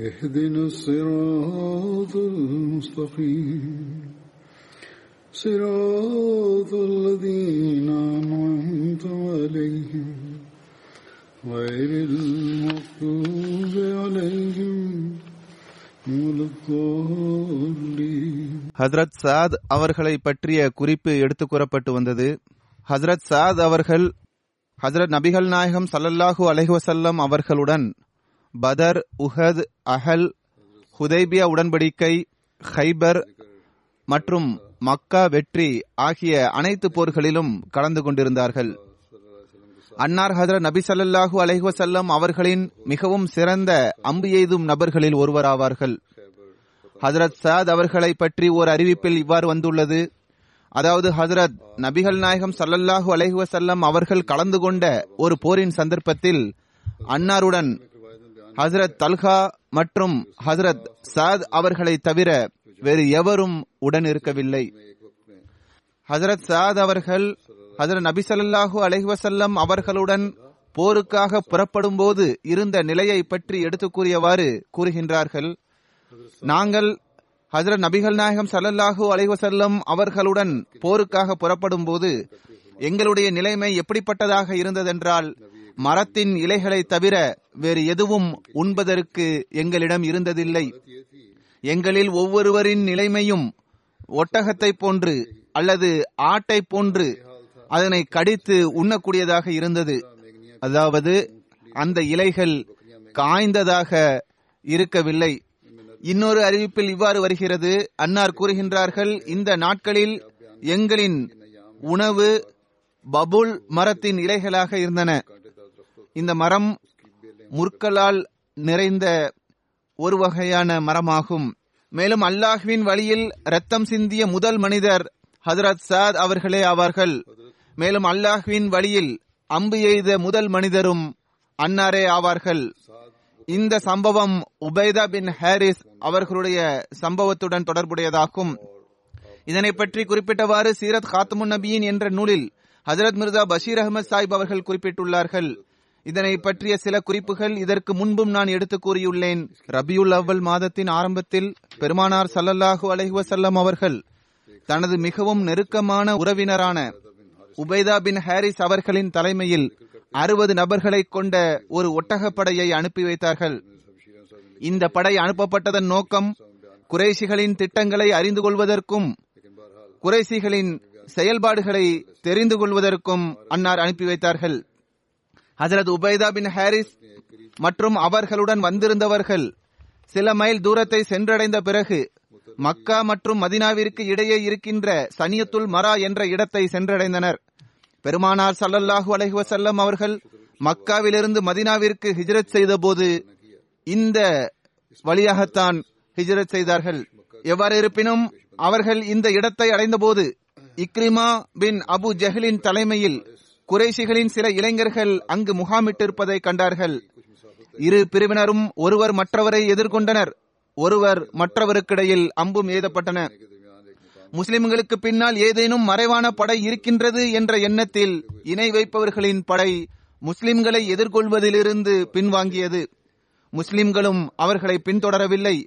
اهدنا الصراط المستقيم صراط الذين أنعمت عليهم غير المغضوب عليهم ولا الضالين ஹஸ்ரத் சாத் அவர்களை பற்றிய குறிப்பு எடுத்து கூறப்பட்டு வந்தது ஹஸ்ரத் சாத் அவர்கள் ஹஸ்ரத் நபிகள் நாயகம் சல்லல்லாஹு அலைஹி வஸல்லம் அவர்களுடன் பதர் உஹத் அஹல் ஹுதைபியா உடன்படிக்கை ஹைபர் மற்றும் மக்கா வெற்றி ஆகிய அனைத்து போர்களிலும் கலந்து கொண்டிருந்தார்கள். அன்னார் ஹஜரத் நபி ஸல்லல்லாஹு அலைஹி அவர்களின் மிகவும் சிறந்த அம்பு எய்தும் நபர்களில் ஒருவராவார்கள். ஹஜரத் சாத் அவர்களை பற்றி ஒரு அறிவிப்பில் இவ்வாறு வந்துள்ளது. அதாவது ஹசரத் நபிகள் நாயகம் சல்லல்லாஹு அலைஹுவசல்லம் அவர்கள் கலந்து கொண்ட ஒரு போரின் சந்தர்ப்பத்தில் அன்னாருடன் ஹசரத் தல்ஹா மற்றும் ஹசரத் சாத் அவர்களை தவிர வேறு எவரும் உடன் இருக்கவில்லை ஹசரத் சாத் அவர்கள் ஹசரத் நபி ஸல்லல்லாஹு அலைஹி அவர்களுடன் போருக்காக புறப்படும் போது இருந்த நிலையை பற்றி எடுத்து கூறியவாறு கூறுகின்றார்கள். நாங்கள் ஹசரத் நபிகள் நாயகம் ஸல்லல்லாஹு அலைவசல்லம் அவர்களுடன் போருக்காக புறப்படும் போது எங்களுடைய நிலைமை எப்படிப்பட்டதாக இருந்ததென்றால் மரத்தின் இலைகளை தவிர வேறு எதுவும் உண்பதற்கு எங்களிடம் இருந்ததில்லை. எங்களில் ஒவ்வொருவரின் நிலைமையும் ஒட்டகத்தை போன்று அல்லது ஆட்டை போன்று அதனை கடித்து உண்ணக்கூடியதாக இருந்தது. அதாவது அந்த இலைகள் காய்ந்ததாக இருக்கவில்லை. இன்னொரு அறிவிப்பில் இவ்வாறு வருகிறது. அன்னார் கூறுகின்றார்கள் இந்த நாட்களில் எங்களின் உணவு பபுல் மரத்தின் இலைகளாக இருந்தன. இந்த மரம் முற்களால் நிறைந்த ஒரு வகையான மரமாகும். மேலும் அல்லாஹ்வின் வழியில் ரத்தம் சிந்திய முதல் மனிதர் ஹதரத் சாத் அவர்களே ஆவார்கள். மேலும் அல்லாஹ்வின் வழியில் அம்பு எய்த முதல் மனிதரும் அன்னாரே ஆவார்கள். இந்த சம்பவம் உபைதா பின் ஹாரிஸ் அவர்களுடைய சம்பவத்துடன் தொடர்புடையதாகும். இதனை பற்றி குறிப்பிட்டவாறு சீரத் ஹாத்தமுன் நபியின் என்ற நூலில் ஹஜரத் மிர்சா பஷீர் அகமது சாஹிப் அவர்கள் குறிப்பிட்டுள்ளார்கள். இதனை பற்றிய சில குறிப்புகள் இதற்கு முன்பும் நான் எடுத்து கூறியுள்ளேன். ரபியுல் அவ்வல் மாதத்தின் ஆரம்பத்தில் பெருமானார் சல்லல்லாஹு அலைஹி அவர்கள் தனது மிகவும் நெருக்கமான உறவினரான உபைதா பின் ஹாரிஸ் அவர்களின் தலைமையில் அறுபது நபர்களை கொண்ட ஒரு ஒட்டகப்படையை அனுப்பி வைத்தார்கள். இந்த படை அனுப்பப்பட்டதன் நோக்கம் குறைசிகளின் திட்டங்களை அறிந்து கொள்வதற்கும் குறைசிகளின் செயல்பாடுகளை தெரிந்து கொள்வதற்கும் அன்னார் அனுப்பி வைத்தார்கள். ஹசரத் உபைதா பின் ஹாரிஸ் மற்றும் அவர்களுடன் வந்திருந்தவர்கள் சில மைல் தூரத்தை சென்றடைந்த பிறகு மக்கா மற்றும் மதினாவிற்கு இடையே இருக்கின்ற சனியத்துல் மரா என்ற இடத்தை சென்றடைந்தனர். பெருமானார் சல்லல்லாஹு அலைஹி வஸல்லம் அவர்கள் மக்காவிலிருந்து மதினாவிற்கு ஹிஜ்ரத் செய்தபோது இந்த வழியாகத்தான் ஹிஜ்ரத் செய்தார்கள். எவ்வாறு இருப்பினும் அவர்கள் இந்த இடத்தை அடைந்தபோது இக்ரிமா பின் அபு ஜஹலின் தலைமையில் குறைஷிகளின் சில இளைஞர்கள் அங்கு முகாமிட்டிருப்பதை கண்டார்கள். இரு பிரிவினரும் ஒருவர் மற்றவரை எதிர்கொண்டனர் ஒருவர் மற்றவருக்கிடையில் அம்பும் ஏதப்பட்டன. முஸ்லிம்களுக்கு பின்னால் ஏதேனும் மறைவான படை இருக்கின்றது என்ற எண்ணத்தில் இணை வைப்பவர்களின் படை முஸ்லிம்களை எதிர்கொள்வதிலிருந்து பின்வாங்கியது. முஸ்லிம்களும் அவர்களை பின்தொடரவில்லை.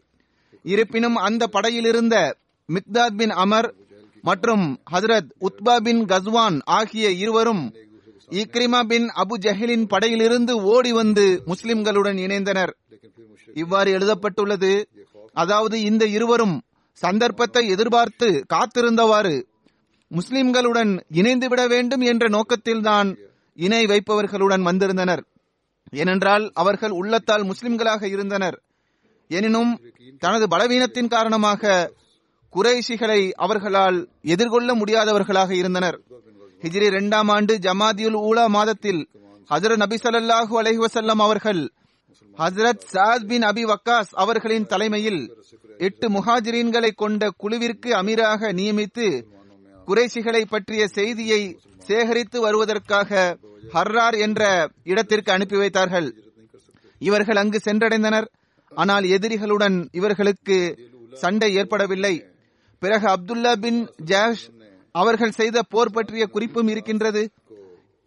இருப்பினும் அந்த படையில் இருந்த மிக்தாத் பின் அமர் மற்றும் ஹசரத் உத்பா பின் கஸ்வான் ஆகிய இருவரும் இக்ரிமா பின் அபு ஜஹிலின் படையிலிருந்து ஓடி வந்து முஸ்லிம்களுடன் இணைந்தனர். இவ்வாறு எழுதப்பட்டுள்ளது. அதாவது இந்த இருவரும் சந்தர்ப்பத்தை எதிர்பார்த்து காத்திருந்தவாறு முஸ்லிம்களுடன் இணைந்து விட வேண்டும் என்ற நோக்கத்தில்தான் இணை வைப்பவர்களுடன் வந்திருந்தனர். ஏனென்றால் அவர்கள் உள்ளத்தால் முஸ்லிம்களாக இருந்தனர். எனினும் தனது பலவீனத்தின் காரணமாக குறைஷிகளை அவர்களால் எதிர்கொள்ள முடியாதவர்களாக இருந்தனர். ஹிஜ்ரி இரண்டாம் ஆண்டு ஜமாதியுல் ஊலா மாதத்தில் ஹசரத் நபி சல்லாஹூ அலஹி வசல்லம் அவர்கள் ஹசரத் சாத் பின் அபி வக்காஸ் அவர்களின் தலைமையில் எட்டு முஹாஜிரீன்களை கொண்ட குழுவிற்கு அமீராக நியமித்து குறைசிகளை பற்றிய செய்தியை சேகரித்து வருவதற்காக ஹர்ரார் என்ற இடத்திற்கு அனுப்பி வைத்தார்கள். இவர்கள் அங்கு சென்றடைந்தனர். ஆனால் எதிரிகளுடன் இவர்களுக்கு சண்டை ஏற்படவில்லை. பிறகு அப்துல்லா பின் ஜாஷ் அவர்கள் செய்த போர் பற்றிய குறிப்பும் இருக்கின்றது.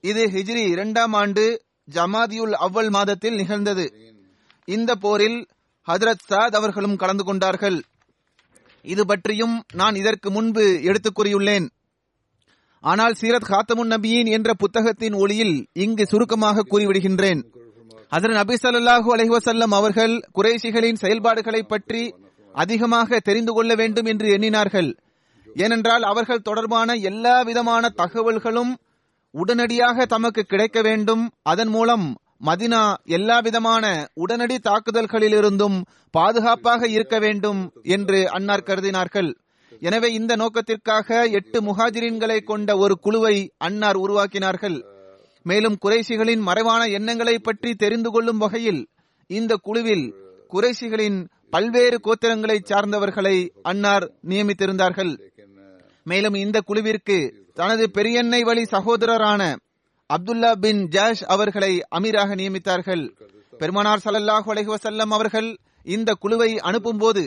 இது ஹிஜ்ரி இரண்டாம் ஆண்டு ஜமாதியுல் அவ்வல் மாதத்தில் நிகழ்ந்தது. இந்த போரில் ஹதரத் சாத் அவர்களும் கலந்து கொண்டார்கள். இது பற்றியும் நான் இதற்கு முன்பு எடுத்துக் கூறியுள்ளேன். ஆனால் சீரத் காத்தமுன் நபியின் என்ற புத்தகத்தின் ஒளியில் இங்கு சுருக்கமாக கூறிவிடுகின்றேன். அதன் நபி சல்லாஹூ அலைவசல்லம் அவர்கள் குறைஷிகளின் செயல்பாடுகளை பற்றி அதிகமாக தெரிந்து கொள்ள வேண்டும் என்று எண்ணினார்கள். ஏனென்றால் அவர்கள் தொடர்பான எல்லா விதமான தகவல்களும் உடனடியாக தமக்கு கிடைக்க வேண்டும். அதன் மூலம் மதினா எல்லா விதமான உடனடி தாக்குதல்களிலிருந்தும் பாதுகாப்பாக இருக்க வேண்டும் என்று அன்னார் கருதினார்கள். எனவே இந்த நோக்கத்திற்காக எட்டு முஹாஜிரின்களை கொண்ட ஒரு குழுவை அன்னார் உருவாக்கினார்கள். மேலும் குறைஷிகளின் மறைவான எண்ணங்களை பற்றி தெரிந்து கொள்ளும் வகையில் இந்த குழுவில் குறைஷிகளின் பல்வேறு கோத்திரங்களைச் சார்ந்தவர்களை அன்னார் நியமித்திருந்தார்கள். மேலும் இந்த குழுவிற்கு தனது பெரியன்னை வழி சகோதரரான அப்துல்லா பின் ஜாஷ் அவர்களை அமீராக நியமித்தார்கள். பெருமானார் ஸல்லல்லாஹு அலைஹி அவர்கள் இந்த குழுவை அனுப்பும்போது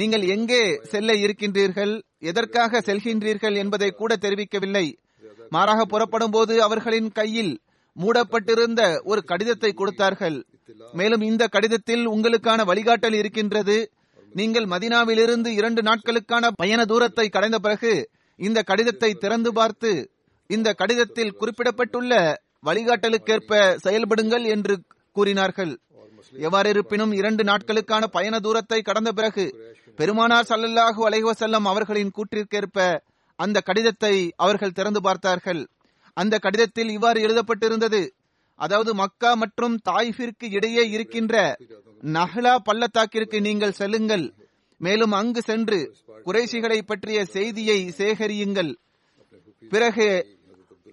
நீங்கள் எங்கே செல்ல இருக்கின்றீர்கள்? எதற்காக செல்கின்றீர்கள் என்பதை கூட தெரிவிக்கவில்லை. மாறாக புறப்படும் போது அவர்களின் கையில் மூடப்பட்டிருந்த ஒரு கடிதத்தை கொடுத்தார்கள். மேலும் இந்த கடிதத்தில் உங்களுக்கான வழிகாட்டல் இருக்கின்றது. நீங்கள் மதினாவிலிருந்து இரண்டு நாட்களுக்கான பயண தூரத்தை கடந்த பிறகு இந்த கடிதத்தை திறந்து பார்த்து இந்த கடிதத்தில் குறிப்பிடப்பட்டுள்ள வழிகாட்டலுக்கேற்ப செயல்படுங்கள் என்று கூறினார்கள். எவ்வாறு இருப்பினும் இரண்டு நாட்களுக்கான பயண தூரத்தை கடந்த பிறகு பெருமானார் ஸல்லல்லாஹு அலைவசல்லம் அவர்களின் கூற்றிற்கேற்ப அந்த கடிதத்தை அவர்கள் திறந்து பார்த்தார்கள். அந்த கடிதத்தில் இவ்வாறு எழுதப்பட்டிருந்தது அதாவது மக்கா மற்றும் தாய்ஃபிற்கு இடையே இருக்கின்ற நஹ்லா பள்ளத்தாக்கிற்கு நீங்கள் செல்லுங்கள் மேலும் அங்கு சென்று குறைஷிகளை பற்றிய செய்தியை சேகரியுங்கள். பிறகு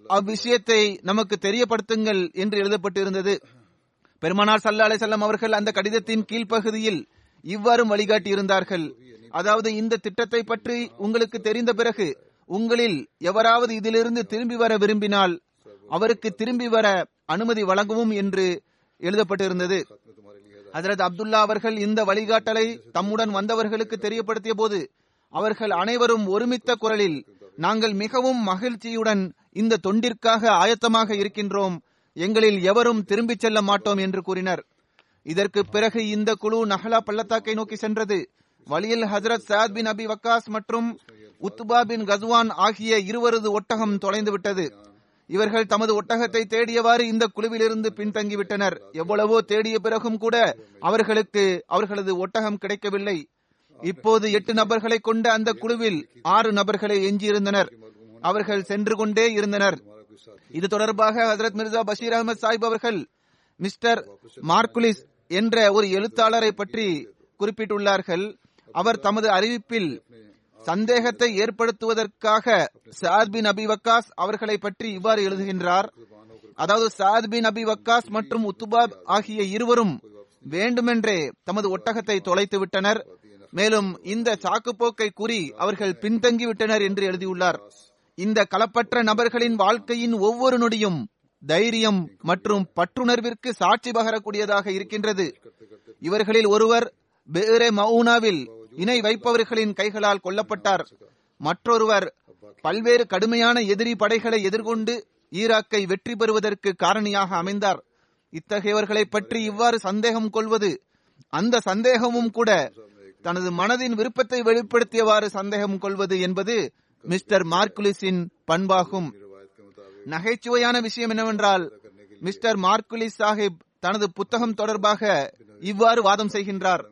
அவ்விஷயத்தை நமக்கு தெரியப்படுத்துங்கள் என்று எழுதப்பட்டிருந்தது. பெருமானார் சல்லா அலிசல்லாம் அவர்கள் அந்த கடிதத்தின் கீழ்ப்பகுதியில் இவ்வாறும் வழிகாட்டியிருந்தார்கள். அதாவது இந்த திட்டத்தை பற்றி உங்களுக்கு தெரிந்த பிறகு உங்களில் எவராவது இதிலிருந்து திரும்பி வர விரும்பினால் அவருக்கு திரும்பி வர அனுமதி வழங்கவும் என்று எழுதப்பட்டிருந்தது. ஹசரத் அப்துல்லா அவர்கள் இந்த வழிகாட்டலை தம்முடன் வந்தவர்களுக்கு தெரியப்படுத்திய போது அவர்கள் அனைவரும் ஒருமித்த குரலில் நாங்கள் மிகவும் மகிழ்ச்சியுடன் இந்த தொண்டிற்காக ஆயத்தமாக இருக்கின்றோம். எங்களில் எவரும் திரும்பிச் செல்ல மாட்டோம் என்று கூறினர். இதற்கு பிறகு இந்த குழு நஹலா பள்ளத்தாக்கை நோக்கி சென்றது. வழியில் ஹசரத் சயாத் பின் அபி வக்காஸ் மற்றும் உத்துபா பின் கஸ்வான் ஆகிய இருவரது ஒட்டகம் தொலைந்து விட்டது இவர்கள் தமது ஒட்டகத்தை தேடியவாறு இந்த குழுவிலிருந்து பின்தங்கிவிட்டனர். எவ்வளவோ தேடிய பிறகும் கூட அவர்களுக்கு அவர்களது ஒட்டகம் கிடைக்கவில்லை. இப்போது எட்டு நபர்களை கொண்ட அந்த குழுவில் ஆறு நபர்களை எஞ்சியிருந்தனர். அவர்கள் சென்று கொண்டே இருந்தனர். இது தொடர்பாக ஹசரத் மிர்சா பஷீர் அகமது சாஹிப் அவர்கள் மிஸ்டர் மார்குலிஸ் என்ற ஒரு எழுத்தாளரை பற்றி குறிப்பிட்டுள்ளார்கள். அவர் தமது அறிவிப்பில் சந்தேகத்தை ஏற்படுத்துவதற்காக சாத் பின் அபி வக்காஸ் அவர்களை பற்றி இவ்வாறு எழுதுகின்றார். அதாவது சாத் பின் அபி வக்காஸ் மற்றும் உத்துபாப் ஆகிய இருவரும் வேண்டுமென்றே தமது ஒட்டகத்தை தொலைத்து விட்டனர். மேலும் இந்த சாக்குப்போக்கை கூறி அவர்கள் பின்தங்கி விட்டனர் என்று எழுதியுள்ளார். இந்த களப்பற்ற நபர்களின் வாழ்க்கையின் ஒவ்வொரு நொடியும் தைரியம் மற்றும் பற்றுணர்விற்கு சாட்சி பகரக்கூடியதாக இருக்கின்றது. இவர்களில் ஒருவர் பேரே மவுனாவில் இணை வைப்பவர்களின் கைகளால் கொல்லப்பட்டார். மற்றொருவர் பல்வேறு கடுமையான எதிரி படைகளை எதிர்கொண்டு ஈராக்கை வெற்றி பெறுவதற்கு காரணியாக அமைந்தார். இத்தகையவர்களை பற்றி இவ்வாறு சந்தேகம் கொள்வது அந்த சந்தேகமும் கூட தனது மனதின் விருப்பத்தை வெளிப்படுத்தியவாறு சந்தேகம் கொள்வது என்பது மிஸ்டர் மார்குலிஸின் பண்பாகும். நகைச்சுவையான விஷயம் என்னவென்றால் மிஸ்டர் மார்குலிஸ் சாஹிப் தனது புத்தகம் தொடர்பாக இவ்வாறு வாதம் செய்கின்றார்.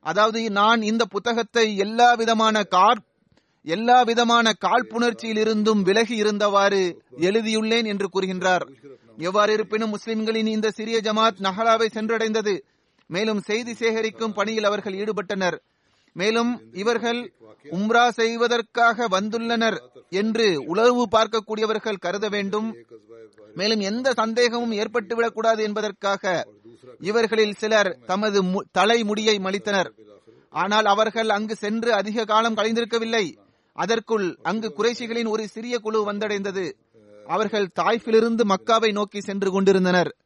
அதாவது நான் இந்த புத்தகத்தை எல்லா விதமான கார் எல்லா விதமான காழ்ப்புணர்ச்சியிலிருந்தும் விலகி இருந்தவாறு எழுதியுள்ளேன் என்று கூறுகின்றார். எவ்வாறு இருப்பினும் முஸ்லிம்களின் இந்த சிறிய ஜமாத் நஹலாவை சென்றடைந்தது. மேலும் செய்தி சேகரிக்கும் பணியில் அவர்கள் ஈடுபட்டனர். மேலும் இவர்கள் உம்ரா செய்வதற்காக வந்துள்ளனர் என்று உளவு பார்க்கக்கூடியவர்கள் கருத வேண்டும். மேலும் எந்த சந்தேகமும் ஏற்பட்டுவிடக் கூடாது என்பதற்காக இவர்களில் சிலர் தமது மு- தலைமுடியை மலித்தனர். ஆனால் அவர்கள் அங்கு சென்று அதிக காலம் கழிந்திருக்கவில்லை. அதற்குள் அங்கு குறைஷிகளின் ஒரு சிறிய குழு வந்தடைந்தது. அவர்கள் தாய்ஃபிலிருந்து மக்காவை நோக்கி சென்று கொண்டிருந்தனர்.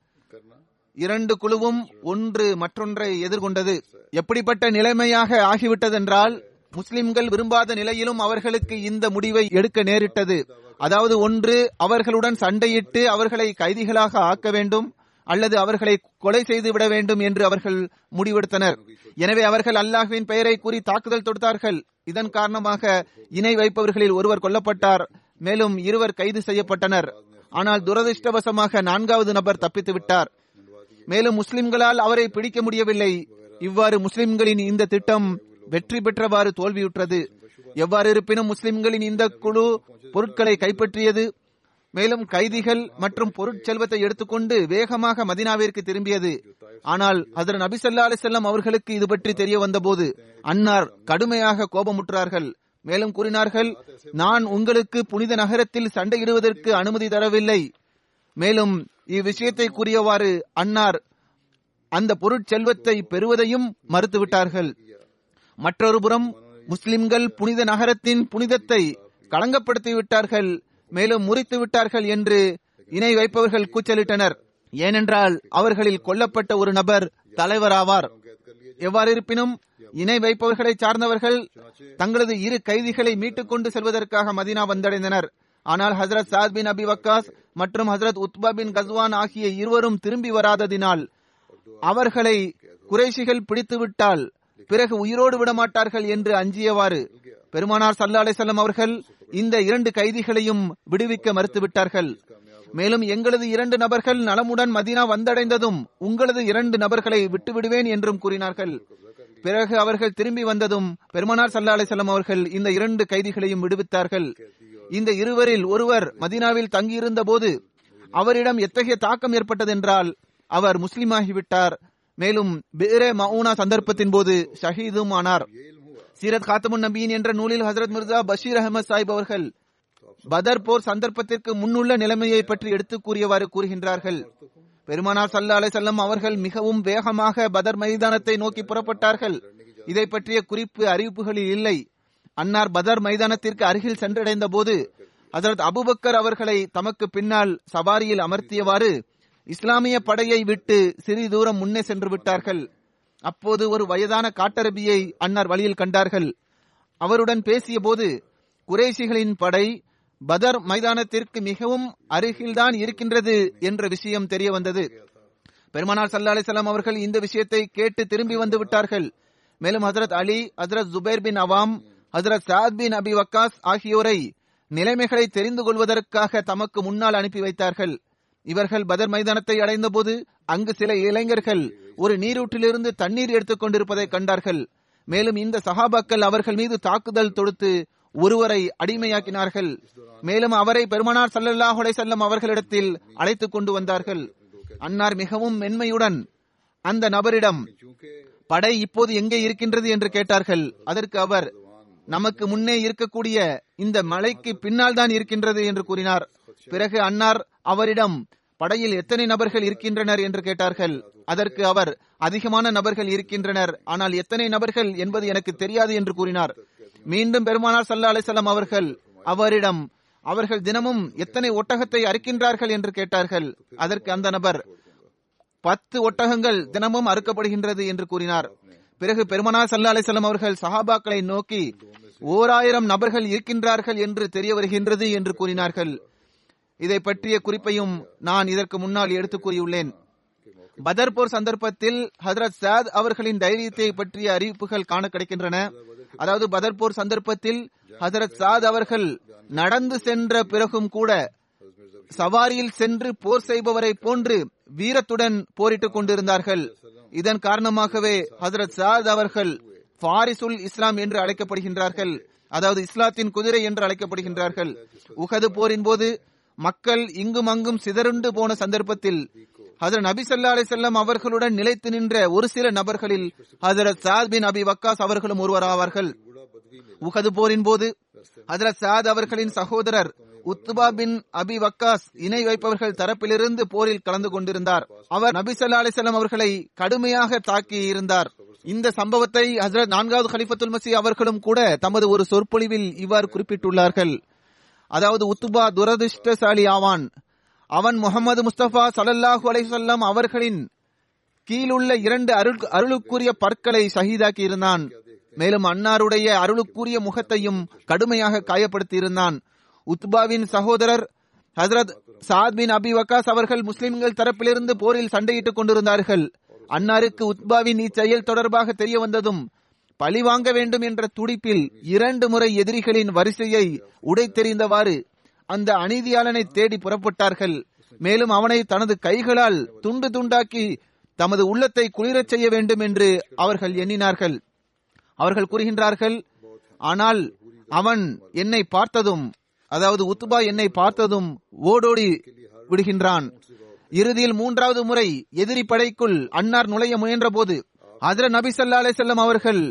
இரண்டு குழுவும் ஒன்று மற்றொன்றை எதிர்கொண்டது. எப்படிப்பட்ட நிலைமையாக ஆகிவிட்டதென்றால் முஸ்லிம்கள் விரும்பாத நிலையிலும் அவர்களுக்கு இந்த முடிவை எடுக்க நேரிட்டது. அதாவது ஒன்று அவர்களுடன் சண்டையிட்டு அவர்களை கைதிகளாக ஆக்க வேண்டும். அல்லது அவர்களை கொலை செய்து விட வேண்டும் என்று அவர்கள் முடிவெடுத்தனர். எனவே அவர்கள் அல்லாஹ்வின் பெயரை கூறி தாக்குதல் தொடுத்தார்கள். இதன் காரணமாக இணை வைப்பவர்களில் ஒருவர் கொல்லப்பட்டார். மேலும் இருவர் கைது செய்யப்பட்டனர். ஆனால் துரதிருஷ்டவசமாக நான்காவது நபர் தப்பித்து விட்டார். மேலும் முஸ்லிம்களால் அவரை பிடிக்க முடியவில்லை. இவ்வாறு முஸ்லிம்களின் இந்த திட்டம் வெற்றி பெற்றவாறு தோல்வியுற்றது. எவ்வாறு இருப்பினும் முஸ்லிம்களின் இந்த குழு பொருட்களை கைப்பற்றியது மேலும் கைதிகள் மற்றும் பொருட்செல்வத்தை எடுத்துக்கொண்டு வேகமாக மதினாவிற்கு திரும்பியது. ஆனால் அதர் நபி சல்லா அலிசல்லாம் அவர்களுக்கு இது பற்றி தெரிய வந்தபோது அன்னார் கடுமையாக கோபமுற்றார்கள். மேலும் கூறினார்கள் நான் உங்களுக்கு புனித நகரத்தில் சண்டையிடுவதற்கு அனுமதி தரவில்லை. மேலும் இவ்விஷயத்தை கூறியவாறு அன்னார் அந்த பொருட்செல்வத்தை பெறுவதையும் மறுத்துவிட்டார்கள். மற்றொரு புறம் முஸ்லிம்கள் புனித நகரத்தின் புனிதத்தை களங்கப்படுத்தி விட்டார்கள் மேலும் முறித்து விட்டார்கள் என்று இணை வைப்பவர்கள் கூச்சலிட்டனர். ஏனென்றால் அவர்களில் கொல்லப்பட்ட ஒரு நபர் தலைவராவார். எவ்வாறு இருப்பினும் இணை வைப்பவர்களை சார்ந்தவர்கள் தங்களது இரு கைதிகளை மீட்டுக் கொண்டு செல்வதற்காக மதீனா வந்தடைந்தனர். ஆனால் ஹசரத் சாத் பின் அபி வக்காஸ் மற்றும் ஹசரத் உத்பா பின் கஸ்வான் ஆகிய இருவரும் திரும்பி வராததினால் அவர்களை குறைஷிகள் பிடித்துவிட்டால் பிறகு உயிரோடு விடமாட்டார்கள் என்று அஞ்சியவாறு பெருமானார் சல்லா அலிசல்லம் அவர்கள் இந்த இரண்டு கைதிகளையும் விடுவிக்க மறுத்துவிட்டார்கள். மேலும் எங்களது இரண்டு நபர்கள் நலமுடன் மதீனா வந்தடைந்ததும் உங்களது இரண்டு நபர்களை விட்டுவிடுவேன் என்றும் கூறினார்கள். பிறகு அவர்கள் திரும்பி வந்ததும் பெருமனார் சல்லா அலிசல்லாம் அவர்கள் இந்த இரண்டு கைதிகளையும் விடுவித்தார்கள். இந்த இருவரில் ஒருவர் மதீனாவில் தங்கியிருந்த போது அவரிடம் எத்தகைய தாக்கம் ஏற்பட்டதென்றால் அவர் முஸ்லிமாகிவிட்டார். மேலும் பேரே மவுனா சந்தர்ப்பத்தின் போது ஷஹீதும் ஆனார். சீரத் காத்தமுன் நபியின் என்ற நூலில் ஹசரத் மிர்சா பஷீர் அகமது சாஹிப் அவர்கள் பதர் போர் சந்தர்ப்பத்திற்கு முன்னுள்ள நிலைமையை பற்றி எடுத்துக் கூறியவாறு கூறுகின்றார்கள். பெருமானார் சல்லா அலைசல்லம் அவர்கள் மிகவும் வேகமாக பதர் மைதானத்தை நோக்கி புறப்பட்டார்கள். இதை பற்றிய குறிப்பு அறிவிப்புகளில் இல்லை. அன்னார் பதர் மைதானத்திற்கு அருகில் சென்றடைந்த போது ஹசரத் அபுபக்கர் அவர்களை தமக்கு பின்னால் சவாரியில் அமர்த்தியவாறு இஸ்லாமிய படையை விட்டு சிறிது தூரம் முன்னே சென்று விட்டார்கள். அப்போது ஒரு வயதான காட்டரபியை அன்னார் வழியில் கண்டார்கள். அவருடன் பேசிய போது குறைசிகளின் படை பதர் மைதானத்திற்கு மிகவும் அருகில்தான் இருக்கின்றது என்ற விஷயம் தெரிய வந்தது. பெருமானார் சல்லா அலிசல்லாம் அவர்கள் இந்த விஷயத்தை கேட்டு திரும்பி வந்து விட்டார்கள். மேலும் ஹசரத் அலி ஹசரத் ஜுபேர் பின் அவாம் ஹசரத் சாத் பின் அபி வக்காஸ் ஆகியோரை நிலைமைகளை தெரிந்து கொள்வதற்காக தமக்கு முன்னால் அனுப்பி வைத்தார்கள். இவர்கள் பதர் மைதானத்தை அடைந்த போது அங்கு சில இளைஞர்கள் ஒரு நீரூற்றிலிருந்து தண்ணீர் எடுத்துக் கொண்டிருப்பதை கண்டார்கள். மேலும் இந்த சஹாபாக்கள் அவர்கள் மீது தாக்குதல் தொடுத்து ஒருவரை அடிமையாக்கினார்கள். மேலும் அவரை பெருமானார் சல்லல்லாஹ் செல்லம் அவர்களிடத்தில் அழைத்துக் கொண்டு வந்தார்கள். அன்னார் மிகவும் மென்மையுடன் அந்த நபரிடம் படை இப்போது எங்கே இருக்கின்றது? என்று கேட்டார்கள். அதற்கு அவர் நமக்கு முன்னே இருக்கக்கூடிய இந்த மலைக்கு பின்னால் தான் இருக்கின்றது என்று கூறினார். பிறகு அன்னார் அவரிடம் படையில் எத்தனை நபர்கள் இருக்கின்றனர் என்று கேட்டார்கள். அதற்கு அவர் அதிகமான நபர்கள் இருக்கின்றனர். ஆனால் எத்தனை நபர்கள் என்பது எனக்கு தெரியாது என்று கூறினார். மீண்டும் பெருமானார் சல்லா அலிசல்லாம் அவர்கள் அவரிடம் அவர்கள் தினமும் எத்தனை ஒட்டகத்தை அறுக்கின்றார்கள் என்று கேட்டார்கள். அதற்கு அந்த நபர் பத்து ஒட்டகங்கள் தினமும் அறுக்கப்படுகின்றது என்று கூறினார். பிறகு பெருமனார் சல்லா அலிசல்லாம் அவர்கள் சஹாபாக்களை நோக்கி ஓர் ஆயிரம் நபர்கள் இருக்கின்றார்கள் என்று தெரிய வருகின்றது என்று கூறினார்கள். இதை பற்றிய குறிப்பையும் நான் இதற்கு முன்னால் எடுத்துக் கூறியுள்ளேன். பதர் போர் சந்தர்ப்பத்தில் ஹதரத் சாத் அவர்களின் தைரியத்தை பற்றிய அறிவிப்புகள் காண கிடைக்கின்றன. அதாவது பதர் போர் சந்தர்ப்பத்தில் ஹதரத் சாத் அவர்கள் நடந்து சென்ற பிறகும் கூட சவாரியில் சென்று போர் செய்பவரை போன்று வீரத்துடன் போரிட்டுக் கொண்டிருந்தார்கள். இதன் காரணமாகவே ஹசரத் சாத் அவர்கள் ஃபாரிசுல் இஸ்லாம் என்று அழைக்கப்படுகின்றார்கள். அதாவது இஸ்லாத்தின் குதிரை என்று அழைக்கப்படுகின்றார்கள். உகது போரின் போது மக்கள் இங்கும் அங்கும் சிதறுண்டு போன சந்தர்ப்பத்தில் ஹசரத் நபி சல்லா அலி செல்லம் அவர்களுடன் நிலைத்து நின்ற ஒரு சில நபர்களில் ஹசரத் சாத் பின் அபி வக்காஸ் அவர்களும் ஒருவராவார்கள் உகது போரின் போது ஹசரத் சாத் அவர்களின் சகோதரர் உத்துபா பின் அபி வக்காஸ் இணை வைப்பவர்கள் தரப்பிலிருந்து போரில் கலந்து கொண்டிருந்தார். அவர் நபி சல்லா அலிசல்லாம் அவர்களை கடுமையாக தாக்கி இருந்தார். இந்த சம்பவத்தை ஹசரத் நான்காவது ஹலிஃபத்துல் மசி அவர்களும் கூட தமது ஒரு சொற்பொழிவில் இவ்வாறு குறிப்பிட்டுள்ளார்கள். அதாவது உத்துபா துரதிருஷ்டசாலி ஆவான் அவன் முகமது முஸ்தபா சல்லல்லாஹு அலைஹிவஸல்லம் அவர்களின் கீழுள்ள இரண்டு அருள் அருளுக்குரிய பற்களை சகிதாக்கி இருந்தான் மேலும் அன்னாருடைய அருளுக்குரிய முகத்தையும் கடுமையாக காயப்படுத்தி இருந்தான் உத்பாவின் சகோதரர் ஹசரத் சாத் பின் அபி வக்காஸ் அவர்கள் முஸ்லிம்கள் தரப்பிலிருந்து போரில் சண்டையிட்டுக் கொண்டிருந்தார்கள். அன்னாருக்கு உத்பாவின் இச்செயல் தொடர்பாக தெரிய வந்ததும் பழி வாங்க வேண்டும் என்ற துடிப்பில் இரண்டு முறை எதிரிகளின் வரிசையை உடைத்தெறிந்தவாறு அந்த அநீதியாளனை தேடி புறப்பட்டார்கள். மேலும் அவனை தனது கைகளால் துண்டு துண்டாக்கி தமது உள்ளத்தை குளிரச் செய்ய வேண்டும் என்று அவர்கள் எண்ணினார்கள். அவர்கள் கூறுகின்றார்கள் ஆனால் அவன் என்னை பார்த்ததும் அதாவது உத்துபா என்னை பார்த்ததும் ஓடோடி விடுகின்றான். இறுதியில் மூன்றாவது முறை எதிரி படைக்குள் அன்னார் நுழைய முயன்ற போது அதிர நபி சல்லா அலே செல்லம் அவர்கள்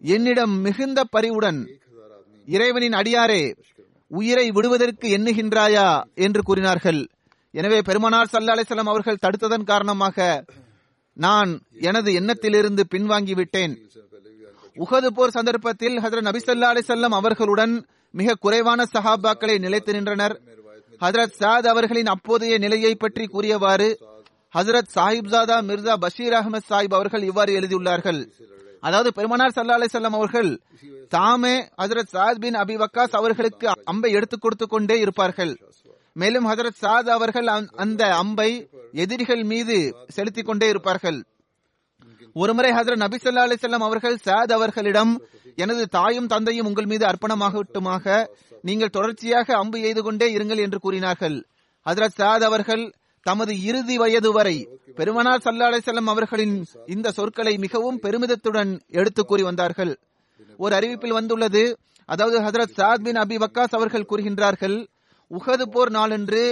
என்னிடம் மிகுந்த பரிவுடன் இறைவனின் அடியாரே உயிரை விடுவதற்கு எண்ணுகின்றாயா என்று கூறினார்கள். எனவே பெருமனார் சல்லா அலிசல்லாம் அவர்கள் தடுத்ததன் காரணமாக நான் எனது எண்ணத்திலிருந்து பின்வாங்கி விட்டேன். உகது போர் சந்தர்ப்பத்தில் ஹசரத் நபி சல்லா அலிசல்லாம் அவர்களுடன் மிக குறைவான சஹாபாக்களை நிலைத்து நின்றனர். ஹசரத் சாத் அவர்களின் அப்போதைய நிலையை பற்றி கூறியவாறு ஹசரத் சாஹிப்சாதா மிர்சா பஷீர் அகமது சாஹிப் அவர்கள் இவ்வாறு எழுதியுள்ளார்கள். அதாவது பெருமனார் சல்லா அலிசல்லாம் அவர்கள் தாமே ஹசரத் சாத் பின் அபி வக்காஸ் அவர்களுக்கு அம்பை எடுத்துக் கொடுத்து கொண்டே இருப்பார்கள். மேலும் ஹசரத் சாத் அவர்கள் அந்த அம்பை எதிரிகள் மீது செலுத்திக் கொண்டே இருப்பார்கள். ஒருமுறை ஹசரத் நபி சொல்லா அலிசல்லாம் அவர்கள் சாத் அவர்களிடம் எனது தாயும் தந்தையும் உங்கள் மீது அர்ப்பணமாகட்டுமாக நீங்கள் தொடர்ச்சியாக அம்பு எய்து கொண்டே இருங்கள் என்று கூறினார்கள். ஹசரத் சாத் அவர்கள் தமது இறுதி வயது வரை பெருமனார் சல்லா அலிசல்லாம் அவர்களின் இந்த சொற்களை மிகவும் பெருமிதத்துடன் எடுத்து கூறி வந்தார்கள். ஒரு அறிவிப்பில் வந்துள்ளது அதாவது ஹசரத் சாத் பின் அபி வக்காஸ் அவர்கள் கூறுகின்றார்கள் உகது போர் நாளன்று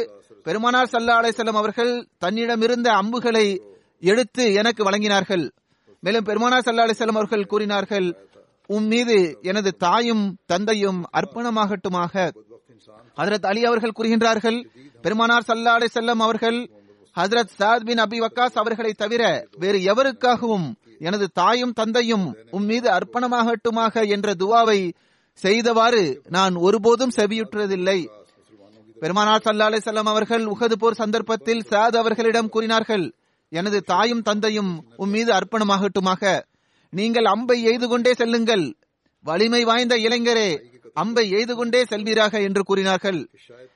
பெருமானார் சல்லா அலிசல்லாம் அவர்கள் தன்னிடமிருந்த அம்புகளை எடுத்து எனக்கு வழங்கினார்கள். மேலும் பெருமானார் சல்லா அலிசல்லாம் அவர்கள் கூறினார்கள் உன் மீது எனது தாயும் தந்தையும் அர்ப்பணமாகட்டுமாக ஹசரத் அலி அவர்கள் கூறுகின்றார்கள் பெருமானார் சல்லா செல்லம் அவர்கள் ஹசரத் சாத் பின் அபி வக்காஸ் அவர்களை தவிர வேறு எவருக்காகவும் எனது தாயும் தந்தையும் உன் மீது அர்ப்பணமாகட்டுமாக என்ற துவாவை செய்தவாறு நான் ஒருபோதும் செவியுற்றதில்லை. பெருமானார் சல்லா அலை செல்லம் அவர்கள் உகது போர் சந்தர்ப்பத்தில் சாத் அவர்களிடம் கூறினார்கள் எனது தாயும் தந்தையும் உன் மீது அர்ப்பணமாகட்டுமாக. நீங்கள் அம்பை எய்து கொண்டே செல்லுங்கள். வலிமை வாய்ந்த இளைஞரே அம்பை எய்து கொண்டே செல்வீராக என்று கூறினார்கள்.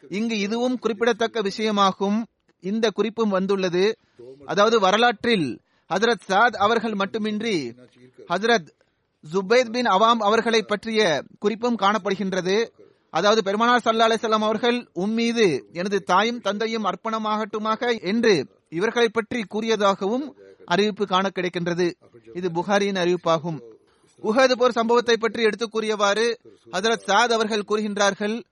இங்கு இதுவும் குறிப்பிடத்தக்க விஷயமாகும். இந்த குறிப்பும் வந்துள்ளது. அதாவது வரலாற்றில் ஹசரத் சாத் அவர்கள் மட்டுமின்றி ஹசரத் ஜுபைத் பின் அவாம் அவர்களை பற்றிய குறிப்பும் காணப்படுகின்றது. அதாவது பெருமானார் சல்லா அலிசல்லாம் அவர்கள் உம்மீது எனது தாயும் தந்தையும் அர்ப்பணமாகட்டுமாக என்று இவர்களை பற்றி கூறியதாகவும் அறிவிப்பு காண கிடைக்கின்றது. இது புகாரியின் அறிவிப்பாகும். உஹது போர் சம்பவத்தை பற்றி எடுத்து கூறியவாறு ஹசரத் சாத் அவர்கள் கூறுகின்றார்கள்.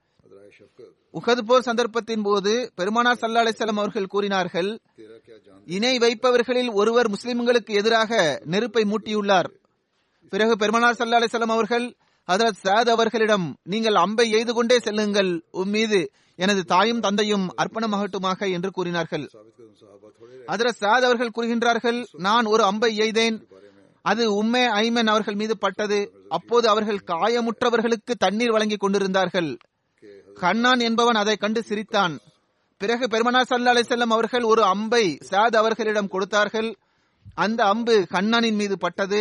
உஹது போர் சந்தர்ப்பத்தின் போது பெருமானார் சல்லா அலிசல்லாம் அவர்கள் கூறினார்கள் இணை வைப்பவர்களில் ஒருவர் முஸ்லிம்களுக்கு எதிராக நெருப்பை மூட்டியுள்ளார். பிறகு பெருமானார் சல்லா அலிசல்லாம் அவர்கள் ஹதரத் சாத் அவர்களிடம் நீங்கள் அம்பை எய்து கொண்டே செல்லுங்கள். உன் மீது எனது தாயும் தந்தையும் அர்ப்பணமாகட்டுமாக என்று கூறினார்கள். ஹதரத் சாத் அவர்கள் கூறுகின்றார்கள் நான் ஒரு அம்பை எய்தேன். அது உம்மே ஐமன் அவர்கள் மீது பட்டது. அப்போது அவர்கள் காயமுற்றவர்களுக்கு தண்ணீர் வழங்கி கொண்டிருந்தார்கள். கண்ணான் என்பவன் அதை கண்டு சிரித்தான். பிறகு பெருமனா சல்லா அலிசல்லம் அவர்கள் ஒரு அம்பை சாத் அவர்களிடம் கொடுத்தார்கள். அந்த அம்பு கண்ணானின் மீது பட்டது.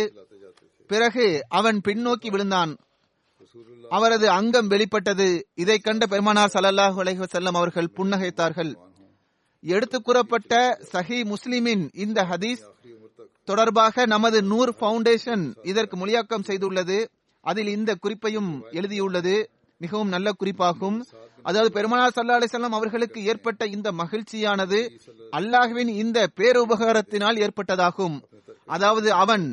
பிறகு அவன் பின்னோக்கி விழுந்தான். அவரது அங்கம் வெளிப்பட்டது. இதை கண்ட பெருமானார் சல்லல்லாஹு அலைஹி வஸல்லம் அவர்கள் புன்னகைத்தார்கள். எடுத்து கூறப்பட்ட சஹி முஸ்லிமின் இந்த ஹதீஸ் தொடர்பாக நமது நூர் பவுண்டேஷன் இதற்கு மொழியாக்கம் செய்துள்ளது. அதில் இந்த குறிப்பையும் எழுதியுள்ளது. மிகவும் நல்ல குறிப்பாகும். அதாவது பெருமானார் சல்லா அலிசல்லாம் அவர்களுக்கு ஏற்பட்ட இந்த மகிழ்ச்சியானது அல்லாஹ்வின் இந்த பேருபகாரத்தினால் ஏற்பட்டதாகும். அதாவது அவன்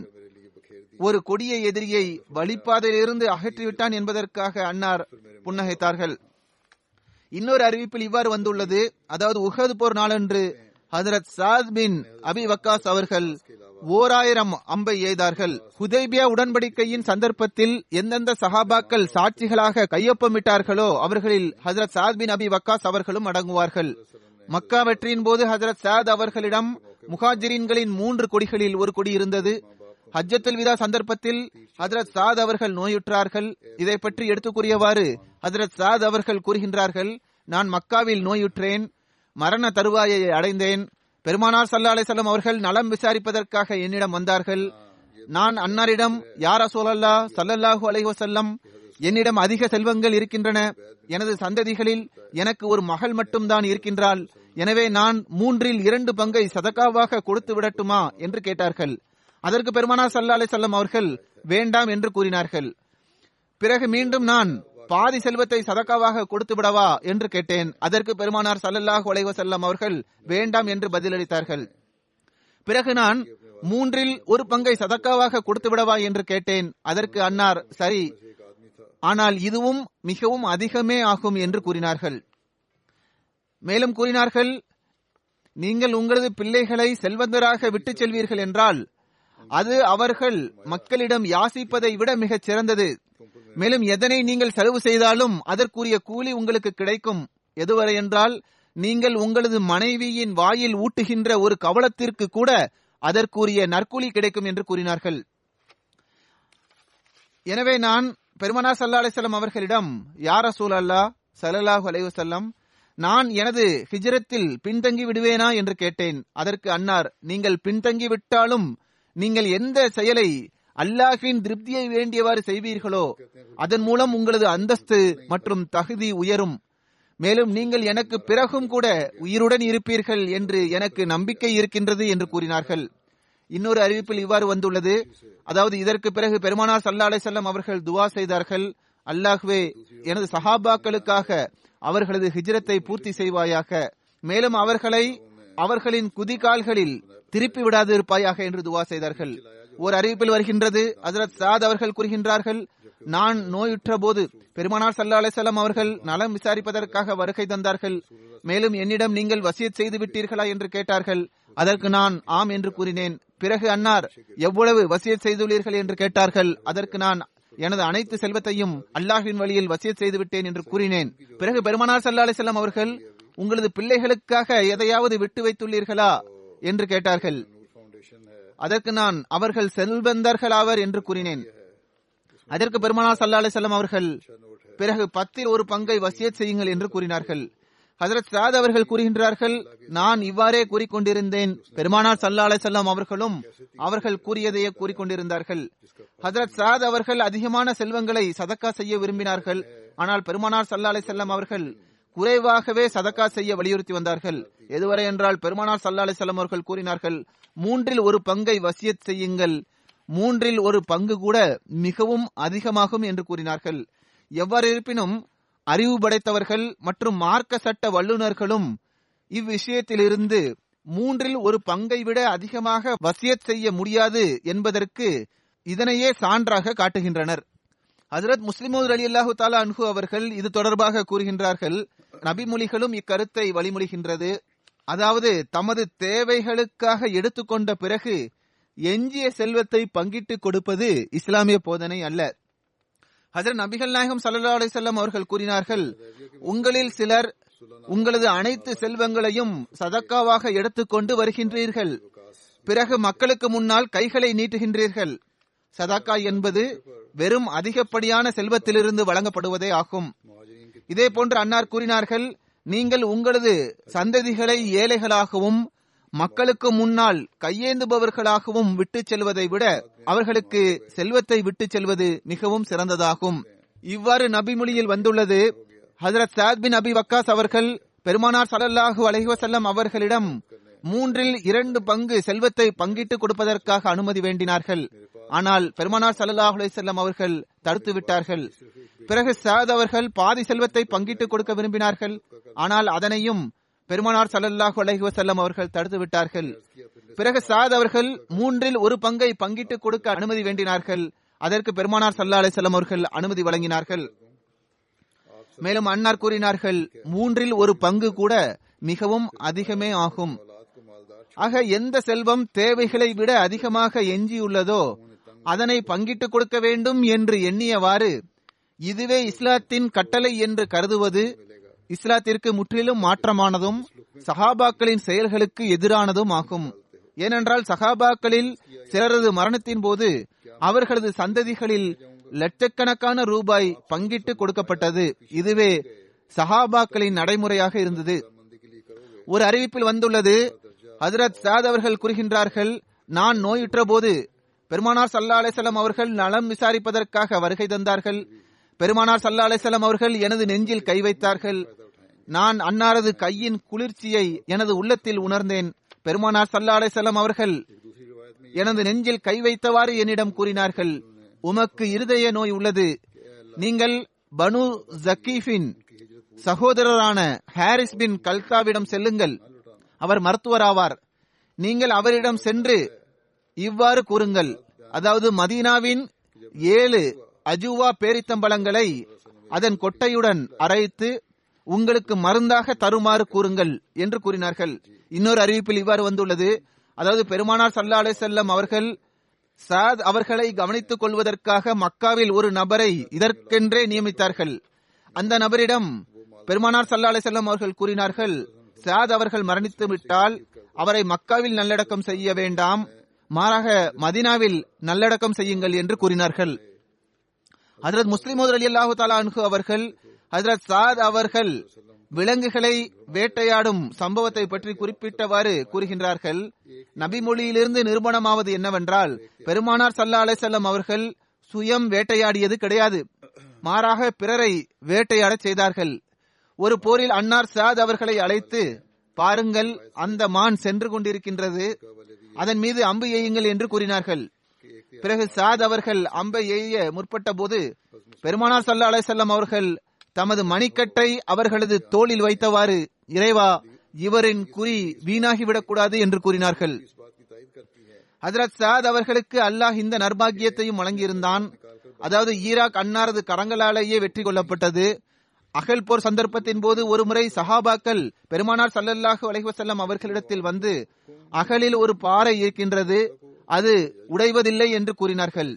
ஒரு கொடிய எதிரியை வழிப்பாதையிலிருந்து அகற்றிவிட்டான் என்பதற்காக அன்னார் புன்னகைத்தார்கள். இன்னொரு அறிவிப்பில் இவ்வாறு வந்துள்ளது. அதாவது உஹது போர் நாளன்று ஹதரத் சாத் பின் அபி வக்காஸ் அவர்கள் ஓராயிரம் அம்பை எய்தார்கள். ஹுதைபியா உடன்படிக்கையின் சந்தர்ப்பத்தில் எந்தெந்த சஹாபாக்கள் சாட்சிகளாக கையொப்பமிட்டார்களோ அவர்களில் ஹசரத் சாத் பின் அபி வக்காஸ் அவர்களும் அடங்குவார்கள். மக்கா வெற்றியின் போது ஹசரத் சாத் அவர்களிடம் முஹாஜிரின்களின் மூன்று கொடிகளில் ஒரு கொடி இருந்தது. ஹஜ்ஜத்துல் விதா சந்தர்ப்பத்தில் ஹதரத் சாத் அவர்கள் நோயுற்றார்கள். இதை பற்றி எடுத்துக் கூறியவாறு ஹதரத் சாத் அவர்கள் கூறுகின்றார்கள் நான் மக்காவில் நோயுற்றேன் மரண தருவாயை அடைந்தேன் பெருமானார் சல்லா அலிசல்லம் அவர்கள் நலம் விசாரிப்பதற்காக என்னிடம் வந்தார்கள். நான் அன்னாரிடம் யார் அசோலல்லா சல்லல்லாஹு அலைஹி என்னிடம் அதிக செல்வங்கள் இருக்கின்றன. எனது சந்ததிகளில் எனக்கு ஒரு மகள் மட்டும்தான் இருக்கின்றாள். எனவே நான் மூன்றில் இரண்டு பங்கை சதக்காவாக கொடுத்து விடட்டுமா? என்று கேட்டார்கள். அதற்கு பெருமானார் சல்லா அலிசல்லம் அவர்கள் வேண்டாம் என்று கூறினார்கள். பிறகு மீண்டும் நான் பாதி செல்வத்தை சதக்காவாக கொடுத்து விடவா என்று கேட்டேன். அதற்கு பெருமானார் சல்லல்லாஹ் உலைவ செல்லம் அவர்கள் வேண்டாம் என்று பதிலளித்தார்கள். பிறகு நான் மூன்றில் ஒரு பங்கை சதக்காவாக கொடுத்து விடவா என்று கேட்டேன். அதற்கு அன்னார் சரி. ஆனால் இதுவும் மிகவும் அதிகமே ஆகும் என்று கூறினார்கள். மேலும் கூறினார்கள் நீங்கள் உங்களது பிள்ளைகளை செல்வந்தராக விட்டுச் செல்வீர்கள் என்றால் அது அவர்கள் மக்களிடம் யாசிப்பதை விட மிகச் சிறந்தது. மேலும் எதனை நீங்கள் செலவு செய்தாலும் அதற்குரிய கூலி உங்களுக்கு கிடைக்கும். எதுவரை என்றால் நீங்கள் உங்களது மனைவியின் வாயில் ஊட்டுகின்ற ஒரு கவலத்திற்கு கூட அதற்குரிய நற்கூலி கிடைக்கும் என்று கூறினார்கள். எனவே நான் பெருமனா சல்லா அலிசல்லாம் அவர்களிடம் யார் ரசூல் அல்லா சல்லாஹூ அலைவசல்லம் நான் எனது ஹிஜரத்தில் பின்தங்கி விடுவேனா? என்று கேட்டேன். அதற்கு அன்னார் நீங்கள் பின்தங்கி விட்டாலும் நீங்கள் எந்த செயலை அல்லாஹின் திருப்தியை வேண்டியவாறு செய்வீர்களோ? அதன் மூலம் உங்களது அந்தஸ்து மற்றும் தகுதி உயரும். மேலும் நீங்கள் எனக்கு பிறகும் கூட உயிருடன் இருப்பீர்கள் என்று எனக்கு நம்பிக்கை இருக்கின்றது என்று கூறினார்கள். இன்னொரு அறிவிப்பில் இவ்வாறு வந்துள்ளது. அதாவது இதற்கு பிறகு பெருமானார் சல்லா செல்லம் அவர்கள் துவா செய்தார்கள். அல்லாஹ்வே எனது சஹாபாக்களுக்காக அவர்களது ஹிஜ்ரத்தை பூர்த்தி செய்வாயாக. மேலும் அவர்களை அவர்களின் குதிகால்களில் திருப்பி விடாதிருப்பாயாக என்று துவா செய்தார்கள். ஒரு அறிவிப்பில் வருகின்றது. ஹசரத் சாத் அவர்கள் கூறுகின்றார்கள் நான் நோயுற்ற போது பெருமானார் சல்லா அலிசல்லாம் அவர்கள் நலம் விசாரிப்பதற்காக வருகை தந்தார்கள். மேலும் என்னிடம் நீங்கள் வசியத் செய்து விட்டீர்களா என்று கேட்டார்கள். அதற்கு நான் ஆம் என்று கூறினேன். பிறகு அன்னார் எவ்வளவு வசியத் செய்துள்ளீர்கள்? என்று கேட்டார்கள். அதற்கு நான் எனது அனைத்து செல்வத்தையும் அல்லாஹின் வழியில் வசியத் செய்து விட்டேன் என்று கூறினேன். பிறகு பெருமானார் சல்லா அலிசல்லாம் அவர்கள் உங்களது பிள்ளைகளுக்காக எதையாவது விட்டு வைத்துள்ளீர்களா? என்று கேட்டார்கள். அதற்கு நான் அவர்கள் செல்வந்தர்களாவர் என்று கூறினேன். அதற்கு பெருமானார் சல்லா அலிசல்லாம் அவர்கள் பிறகு பத்தில் ஒரு பங்கை வசியத் செய்யுங்கள் என்று கூறினார்கள். ஹசரத் சாத் அவர்கள் கூறுகின்றார்கள் நான் இவ்வாறே கூறிக்கொண்டிருந்தேன். பெருமானார் சல்லா அலிசல்லாம் அவர்களும் அவர்கள் கூறியதையே கூறிக்கொண்டிருந்தார்கள். ஹசரத் சாத் அவர்கள் அதிகமான செல்வங்களை சதக்கா செய்ய விரும்பினார்கள். ஆனால் பெருமானார் சல்லா அலிசல்லாம் அவர்கள் குறைவாகவே சதக்கா செய்ய வலியுறுத்தி வந்தார்கள். எதுவரை என்றால் பெருமானார் சல்லா அலிசல்லாம் அவர்கள் கூறினார்கள் மூன்றில் ஒரு பங்கை வசியத் செய்யுங்கள். மூன்றில் ஒரு பங்கு கூட மிகவும் அதிகமாகும் என்று கூறினார்கள். எவ்வாறு இருப்பினும் அறிவு படைத்தவர்கள் மற்றும் மார்க்க சட்ட வல்லுநர்களும் இவ்விஷயத்திலிருந்து மூன்றில் ஒரு பங்கை விட அதிகமாக வசியத் செய்ய முடியாது என்பதற்கு இதனையே சான்றாக காட்டுகின்றனர். ஹசரத் முஸ்லிமோது அலி அல்லாஹு தாலா அன்ஹு அவர்கள் இது தொடர்பாக கூறுகின்றார்கள். நபிமொழிகளும் இக்கருத்தை வழிமொழிகின்றது. அதாவது தமது தேவைகளுக்காக எடுத்துக்கொண்ட பிறகு எஞ்சிய செல்வத்தை பங்கிட்டு கொடுப்பது இஸ்லாமிய போதனை அல்ல. ஹசரத் நபிகள் நாயகம் சல்லா அலிசல்லாம் அவர்கள் கூறினார்கள் உங்களில் சிலர் உங்களது அனைத்து செல்வங்களையும் சதக்காவாக எடுத்துக்கொண்டு வருகின்றீர்கள். பிறகு மக்களுக்கு முன்னால் கைகளை நீட்டுகின்றீர்கள். சதாக்கா என்பது வெறும் அதிகப்படியான செல்வத்திலிருந்து வழங்கப்படுவதே ஆகும். இதே போன்று அன்னார் கூறினார்கள் நீங்கள் உங்களது சந்ததிகளை ஏழைகளாகவும் மக்களுக்கு முன்னால் கையேந்துபவர்களாகவும் விட்டு செல்வதை விட அவர்களுக்கு செல்வத்தை விட்டு செல்வது மிகவும் சிறந்ததாகும். இவ்வாறு நபிமொழியில் வந்துள்ளது. ஹசரத் சாத் பின் அபி வக்காஸ் அவர்கள் பெருமானார் சலல்லாஹு அலைவசல்லம் அவர்களிடம் மூன்றில் இரண்டு பங்கு செல்வத்தை பங்கிட்டு கொடுப்பதற்காக அனுமதி வேண்டினார்கள். ஆனால் பெருமானார் சல்லாஹ் அலைஹி அவர்கள் தடுத்து விட்டார்கள் பிறகு சாத் அவர்கள் பாதி செல்வத்தை பங்கிட்டு கொடுக்க விரும்பினார்கள். ஆனால் அதனையும் பெருமானார் சல்லல்லாஹு அலஹி வசல்லம் அவர்கள் தடுத்து விட்டார்கள். பிறகு சாத் அவர்கள் மூன்றில் ஒரு பங்கை பங்கிட்டு கொடுக்க அனுமதி வேண்டினார்கள். அதற்கு பெருமானார் சல்லா அலைஹி அவர்கள் அனுமதி வழங்கினார்கள். மேலும் அன்னார் கூறினார்கள் மூன்றில் ஒரு பங்கு கூட மிகவும் அதிகமே ஆகும். ஆக எந்த செல்வம் தேவைகளை விட அதிகமாக எஞ்சியுள்ளதோ அதனை பங்கிட்டு கொடுக்க வேண்டும் என்று எண்ணியவாறு இதுவே இஸ்லாத்தின் கட்டளை என்று கருதுவது இஸ்லாத்திற்கு முற்றிலும் மாற்றமானதும் சஹாபாக்களின் செயல்களுக்கு எதிரானதும் ஆகும். ஏனென்றால் சஹாபாக்களில் சிலரது மரணத்தின் போது அவர்களது சந்ததிகளில் லட்சக்கணக்கான ரூபாய் பங்கிட்டு கொடுக்கப்பட்டது. இதுவே சஹாபாக்களின் நடைமுறையாக இருந்தது. ஒரு அறிவிப்பில் வந்துள்ளது ஹசரத் சாத் அவர்கள் கூறுகின்றார்கள் நான் நோயுற்ற போது பெருமானார் சல்லா அலிசல்லாம் அவர்கள் நலம் விசாரிப்பதற்காக வருகை தந்தார்கள். பெருமானார் சல்லா அலிசல்லாம் அவர்கள் எனது நெஞ்சில் கை வைத்தார்கள். நான் அன்னாரது கையின் குளிர்ச்சியை எனது உள்ளத்தில் உணர்ந்தேன். பெருமானார் சல்லாடை செல்லம் அவர்கள் எனது நெஞ்சில் கை வைத்தவாறு என்னிடம் கூறினார்கள் உமக்கு இருதய நோய் உள்ளது. நீங்கள் பனு ஜக்கீஃபின் சகோதரரான ஹாரிஸ் பின் கல்காவிடம் செல்லுங்கள். அவர் மருத்துவராவார். நீங்கள் அவரிடம் சென்று இவ்வாறு கூறுங்கள். அதாவது மதீனாவின் ஏழு அஜுவா பேரித்தம்பழங்களை அதன் கொட்டையுடன் அரைத்து உங்களுக்கு மருந்தாக தருமாறு கூறுங்கள் என்று கூறினார்கள். இன்னொரு அறிவிப்பில் இவ்வாறு வந்துள்ளது. அதாவது பெருமானார் சல்லா அலே செல்லம் அவர்கள் சாத் அவர்களை கவனித்துக் கொள்வதற்காக மக்காவில் ஒரு நபரை இதற்கென்றே நியமித்தார்கள். அந்த நபரிடம் பெருமானார் சல்லா அலே செல்லம் அவர்கள் கூறினார்கள் சாத் அவர்கள் மரணித்து விட்டால் அவரை மக்காவில் நல்லடக்கம் செய்ய வேண்டாம் மாறாக மதினாவில் நல்லடக்கம் செய்யுங்கள் என்று கூறினார்கள். ஹசரத் முஸ்லிம் அலி அல்லாஹு தாலா அன்ஹு அவர்கள் ஹசரத் சாத் அவர்கள் விலங்குகளை வேட்டையாடும் சம்பவத்தை பற்றி குறிப்பிட்டவாறு கூறுகின்றார்கள். நபி மொழியிலிருந்து நிரூபணமாவது என்னவென்றால் பெருமானார் சல்லா அலிசல்லம் அவர்கள் சுயம் வேட்டையாடியது கிடையாது. மாறாக பிறரை வேட்டையாடச் செய்தார்கள். ஒரு போரில் அன்னார் சாத் அவர்களை அழைத்து பாருங்கள் அந்த மான் சென்று கொண்டிருக்கின்றது. அதன் மீது அம்பு எய்யுங்கள் என்று கூறினார்கள். பிறகு சாத் அவர்கள் அம்பை எய்ய முற்பட்ட போது பெருமானார் சல்லா அலைசல்லம் அவர்கள் தமது மணிக்கட்டை அவர்களது தோளில் வைத்தவாறு இறைவா இவரின் குறி வீணாகிவிடக்கூடாது என்று கூறினார்கள். ஹசரத் சாத் அவர்களுக்கு அல்லாஹ் இந்த நர்பாகியத்தையும் வழங்கியிருந்தான். அதாவது ஈராக் அன்னாரது கரங்களாலேயே வெற்றி கொள்ளப்பட்டது. அகல் போர் சந்தர்ப்பத்தின் போது ஒருமுறை சஹாபாக்கள் பெருமானார் சல்லல்லாஹு அலைவசல்லம் அவர்களிடத்தில் வந்து அகலில் ஒரு பாறை இருக்கின்றது. அது உடைவதில்லை என்று கூறினார்கள்.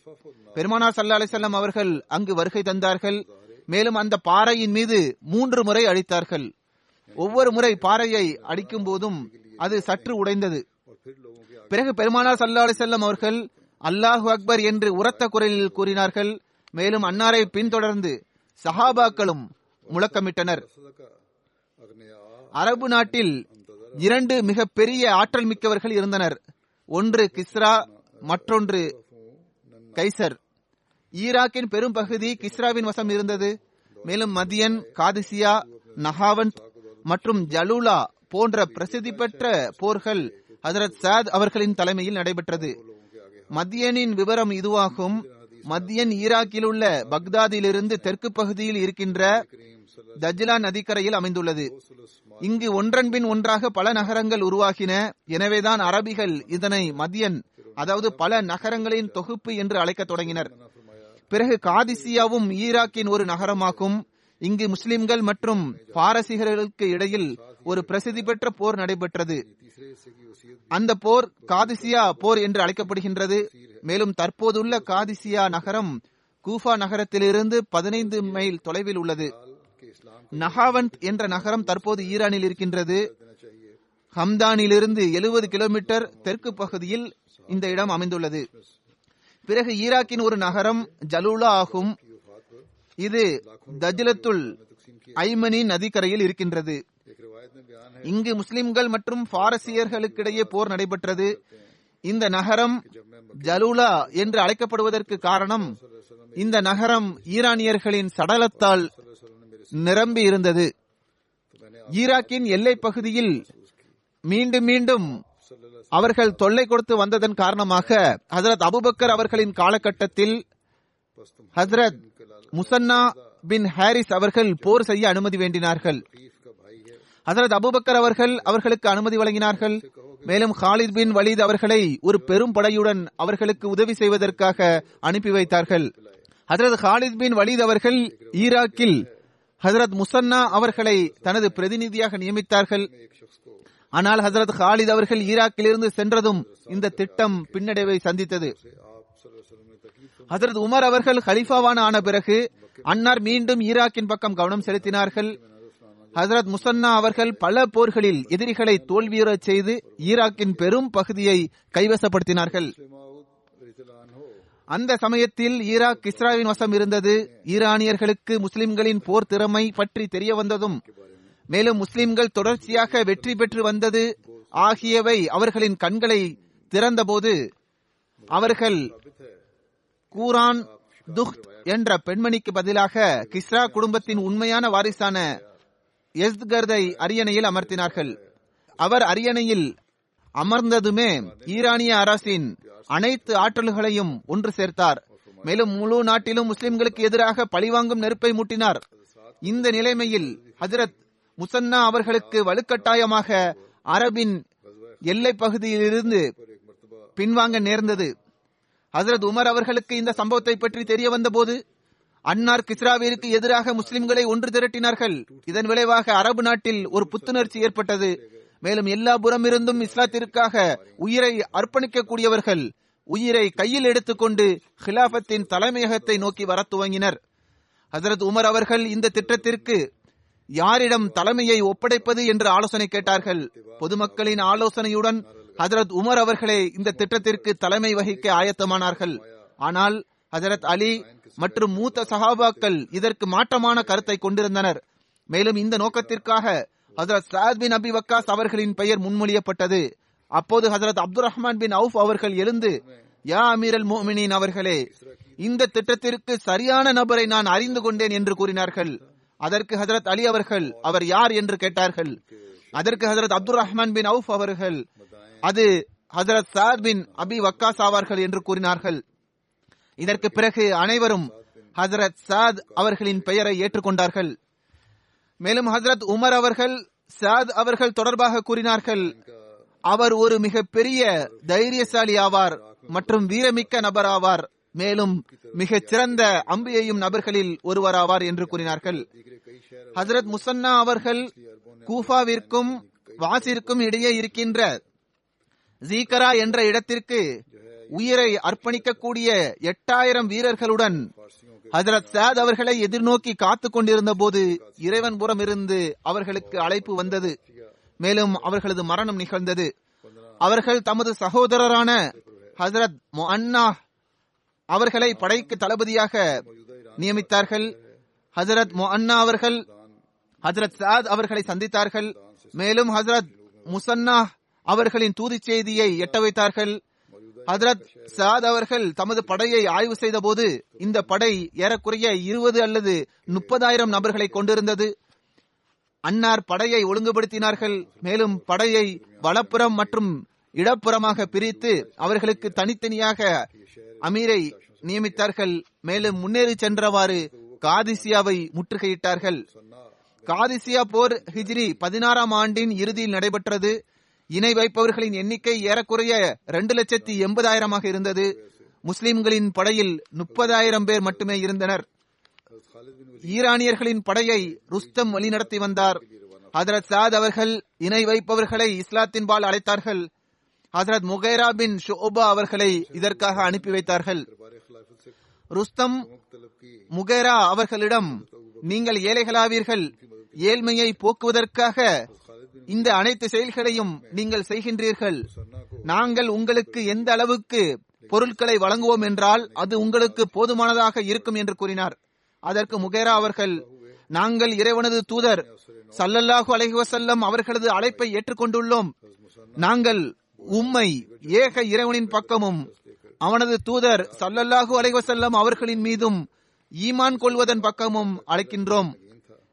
பெருமானார் சல்லா அலிசல்லாம் அவர்கள் அங்கு வருகை தந்தார்கள். மேலும் அந்த பாறையின் மீது மூன்று முறை அழித்தார்கள் ஒவ்வொரு முறை பாறையை அடிக்கும் போதும் அது சற்று உடைந்தது. பிறகு பெருமானார் சல்லா அலிசல்லம் அவர்கள் அல்லாஹு அக்பர் என்று உரத்த குரலில் கூறினார்கள். மேலும் அன்னாரை பின்தொடர்ந்து சஹாபாக்களும் முழக்கமிட்டனர். அரபு நாட்டில் இரண்டு மிக பெரிய ஆற்றல் மிக்கவர்கள் இருந்தனர். ஒன்று கிஸ்ரா மற்றொன்று கைசர். ஈராக்கின் பெரும் பகுதி கிஸ்ராவின் வசம் இருந்தது. மேலும் மதியன் காதிசியா நஹாவந்த் மற்றும் ஜலூலா போன்ற பிரசித்தி பெற்ற போர்கள் ஹசரத் சாத் அவர்களின் தலைமையில் நடைபெற்றது. மத்தியனின் விவரம் இதுவாகும். மத்தியன் ஈராக்கில் உள்ள பக்தாதிலிருந்து தெற்கு பகுதியில் இருக்கின்ற தஜ்லா நதிக்கரையில் அமைந்துள்ளது. இங்கு ஒன்றன் பின் ஒன்றாக பல நகரங்கள் உருவாகின. எனவேதான் அரபிகள் இதனை மதியன் அதாவது பல நகரங்களின் தொகுப்பு என்று அழைக்க தொடங்கினர். பிறகு காதிசியாவும் ஈராக்கின் ஒரு நகரமாகும். இங்கு முஸ்லிம்கள் மற்றும் பாரசீகர்களுக்கு இடையில் ஒரு பிரசித்தி பெற்ற போர் நடைபெற்றது. அந்த போர் காதிசியா போர் என்று அழைக்கப்படுகின்றது. மேலும் தற்போதுள்ள காதிசியா நகரம் கூஃபா நகரத்திலிருந்து பதினைந்து மைல் தொலைவில் உள்ளது. நஹாவந்த் என்ற நகரம் தற்போது ஈரானில் இருக்கின்றது. ஹம்தானிலிருந்து எழுபது கிலோமீட்டர் தெற்கு பகுதியில் இந்த இடம் அமைந்துள்ளது. பிறகு ஈராக்கின் ஒரு நகரம் ஜலூலா ஆகும். இது தஜ்லத்துல் ஐமனி நதிக்கரையில் இருக்கின்றது. இங்கு முஸ்லிம்கள் மற்றும் பாரசீகர்களுக்கிடையே போர் நடைபெற்றது. இந்த நகரம் ஜலூலா என்று அழைக்கப்படுவதற்கு காரணம் இந்த நகரம் ஈரானியர்களின் சடலத்தால் நிரம்பி இருந்தது. ஈராக்கின் எல்லை பகுதியில் மீண்டும் மீண்டும் அவர்கள் தொல்லை கொடுத்து வந்ததன் காரணமாக ஹசரத் அபுபக்கர் அவர்களின் காலகட்டத்தில் ஹசரத் முசன்னா பின் ஹாரிஸ் அவர்கள் போர் செய்ய அனுமதி வேண்டினார்கள். ஹசரத் அபுபக்கர் அவர்கள் அவர்களுக்கு அனுமதி வழங்கினார்கள். மேலும் ஹாலித் பின் வலீத் அவர்களை ஒரு பெரும் படையுடன் அவர்களுக்கு உதவி செய்வதற்காக அனுப்பி வைத்தார்கள். ஹசரத் ஹாலித் பின் வலீத் அவர்கள் ஈராக்கில் ஹசரத் முசன்னா அவர்களை தனது பிரதிநிதியாக நியமித்தார்கள். ஆனால் ஹசரத் ஹாலித் அவர்கள் ஈராக்கிலிருந்து சென்றதும் இந்த திட்டம் பின்னடைவை சந்தித்தது. ஹசரத் உமர் அவர்கள் ஹலிஃபாவான ஆன பிறகு அன்னார் மீண்டும் ஈராக்கின் பக்கம் கவனம் செலுத்தினார்கள். ஹசரத் முசன்னா அவர்கள் பல போர்களில் எதிரிகளை தோல்வியுறச் செய்து ஈராக்கின் பெரும் பகுதியை கைவசப்படுத்தினார்கள். அந்த சமயத்தில் ஈராக் இஸ்ராவின் வசம் இருந்தது. ஈரானியர்களுக்கு முஸ்லிம்களின் போர் திறமை பற்றி தெரிய வந்ததும் மேலும் முஸ்லிம்கள் தொடர்ச்சியாக வெற்றி பெற்று வந்தது ஆகியவை அவர்களின் கண்களை திறந்தபோது அவர்கள் கூரான் துஹ்த் என்ற பெண்மணிக்கு பதிலாக கிஸ்ரா குடும்பத்தின் உண்மையான வாரிசான எஸ்கர்தை அரியணையில் அமர்த்தினார்கள். அவர் அரியணையில் அமர்ந்ததுமே ஈரானிய அரசின் அனைத்து ஆற்றல்களையும் ஒன்று சேர்த்தார். மேலும் முழு நாட்டிலும் முஸ்லிம்களுக்கு எதிராக பழிவாங்கும் நெருப்பை மூட்டினார். இந்த நிலைமையில் ஹஜரத் முசன்னா அவர்களுக்கு வலுக்கட்டாயமாக அரபின் எல்லை பகுதியிலிருந்து பின்வாங்க நேர்ந்தது. ஹசரத் உமர் அவர்களுக்கு இந்த சம்பவத்தை பற்றி தெரிய வந்தபோது அன்னார் கிஸ்ராவிற்கு எதிராக முஸ்லிம்களை ஒன்று திரட்டினார்கள். இதன் விளைவாக அரபு நாட்டில் ஒரு புத்துணர்ச்சி ஏற்பட்டது. மேலும் எல்லா புறமிருந்தும் இஸ்லாத்திற்காக உயிரை அர்ப்பணிக்கக்கூடியவர்கள் உயிரை கையில் எடுத்துக்கொண்டு ஹிலாபத்தின் தலைமையகத்தை நோக்கி வர துவங்கினர். ஹசரத் உமர் அவர்கள் இந்த திட்டத்திற்கு யாரிடம் தலைமையை ஒப்படைப்பது என்று ஆலோசனை கேட்டார்கள். பொதுமக்களின் ஆலோசனையுடன் ஹசரத் உமர் அவர்களே இந்த திட்டத்திற்கு தலைமை வகிக்க ஆயத்தமானார்கள். ஆனால் ஹசரத் அலி மற்றும் மூத்த சஹாபாக்கள் இதற்கு மாற்றமான கருத்தை கொண்டிருந்தனர். மேலும் இந்த நோக்கத்திற்காக ஹசரத் சாத் பின் அபி வக்காஸ் அவர்களின் பெயர் முன்மொழியப்பட்டது. அப்போது ஹசரத் அப்துல் ரஹ்மான் பின் அவுப் அவர்கள் எழுந்து யா அமீரல் மோமினின் அவர்களே இந்த திட்டத்திற்கு சரியான நபரை நான் அறிந்து கொண்டேன் என்று கூறினார்கள். அதற்கு ஹசரத் அலி அவர்கள் அவர் யார்? என்று கேட்டார்கள். அதற்கு ஹசரத் அப்துல் ரஹ்மான் பின் அவுப் அவர்கள் அது ஹசரத் சாத் பின் அபி வக்காஸ் ஆவார்கள் என்று கூறினார்கள். இதற்கு பிறகு அனைவரும் ஹசரத் சாத் அவர்களின் பெயரை ஏற்றுக்கொண்டார்கள். மேலும் ஹசரத் உமர் அவர்கள் சாத் அவர்கள் தொடர்பாக கூறினார்கள் அவர் ஒரு மிக பெரிய தைரியசாலி ஆவார் மற்றும் வீரமிக்க நபர் ஆவார். மேலும் மிகச் சிறந்த அம்பியையும் நபர்களில் ஒருவராவார் என்று கூறினார்கள். ஹசரத் முசன்னா அவர்கள் கூஃபாவிற்கும் வாசிற்கும் இடையே இருக்கின்ற ஜீகரா என்ற இடத்திற்கு உயிரை அர்ப்பணிக்கக்கூடிய எட்டாயிரம் வீரர்களுடன் ஹசரத் சாத் அவர்களை எதிர்நோக்கி காத்து கொண்டிருந்த போது இறைவன் புறம் இருந்து அவர்களுக்கு அழைப்பு வந்தது. மேலும் அவர்களது மரணம் நிகழ்ந்தது. அவர்கள் தமது சகோதரரான ஹசரத் அண்ணா அவர்களை படைக்கு தளபதியாக நியமித்தார்கள். ஹசரத் அண்ணா அவர்கள் ஹசரத் சாத் அவர்களை சந்தித்தார்கள். மேலும் ஹசரத் முசன்னா அவர்களின் தூதி செய்தியை எட்ட வைத்தார்கள். ஹதரத் சாத் அவர்கள் தமது படையை ஆய்வு செய்த போது இந்த படை ஏறக்குறைய இருபது அல்லது முப்பதாயிரம் நபர்களை கொண்டிருந்தது. அன்னார் படையை ஒழுங்குபடுத்தினார்கள். மேலும் படையை வலப்புறம் மற்றும் இடப்புறமாக பிரித்து அவர்களுக்கு தனித்தனியாக அமீரை நியமித்தார்கள். மேலும் முன்னேறி சென்றவாறு காதிசியாவை முற்றுகையிட்டார்கள். காதிசியா போர் ஹிஜ்ரி பதினாறாம் ஆண்டின் இறுதியில் நடைபெற்றது. இணை வைப்பவர்களின் எண்ணிக்கை ஏறக்குறைய இரண்டு லட்சத்தி எண்பதாயிரமாக இருந்தது. முஸ்லிம்களின் படையில் முப்பதாயிரம் பேர் மட்டுமே இருந்தனர். ஈரானியர்களின் படையை ருஸ்தம் வழிநடத்தி வந்தார். ஹசரத் சாத் அவர்கள் இணை வைப்பவர்களை இஸ்லாத்தின்பால் அழைத்தார்கள். ஹசரத் முகைரா பின் ஷோபா அவர்களை இதற்காக அனுப்பி வைத்தார்கள். ருஸ்தம் முகைரா அவர்களிடம் நீங்கள் ஏழைகளாவீர்கள். ஏழ்மையை போக்குவதற்காக இந்த அனைத்து செயல்களையும் நீங்கள் செய்கின்றீர்கள். நாங்கள் உங்களுக்கு எந்த அளவுக்கு பொருட்களை வழங்குவோம் என்றால் அது உங்களுக்கு போதுமானதாக இருக்கும் என்று கூறினார். அதற்கு முகேரா அவர்கள் நாங்கள் இறைவனது தூதர் சல்லல்லாஹு அலஹிவசல்லம் அவர்களது அழைப்பை ஏற்றுக்கொண்டுள்ளோம். நாங்கள் உம்மை ஏக இறைவனின் பக்கமும் அவனது தூதர் சல்லல்லாஹு அலைவசல்லம் அவர்களின் மீதும் ஈமான் கொள்வதன் பக்கமும் அழைக்கின்றோம்.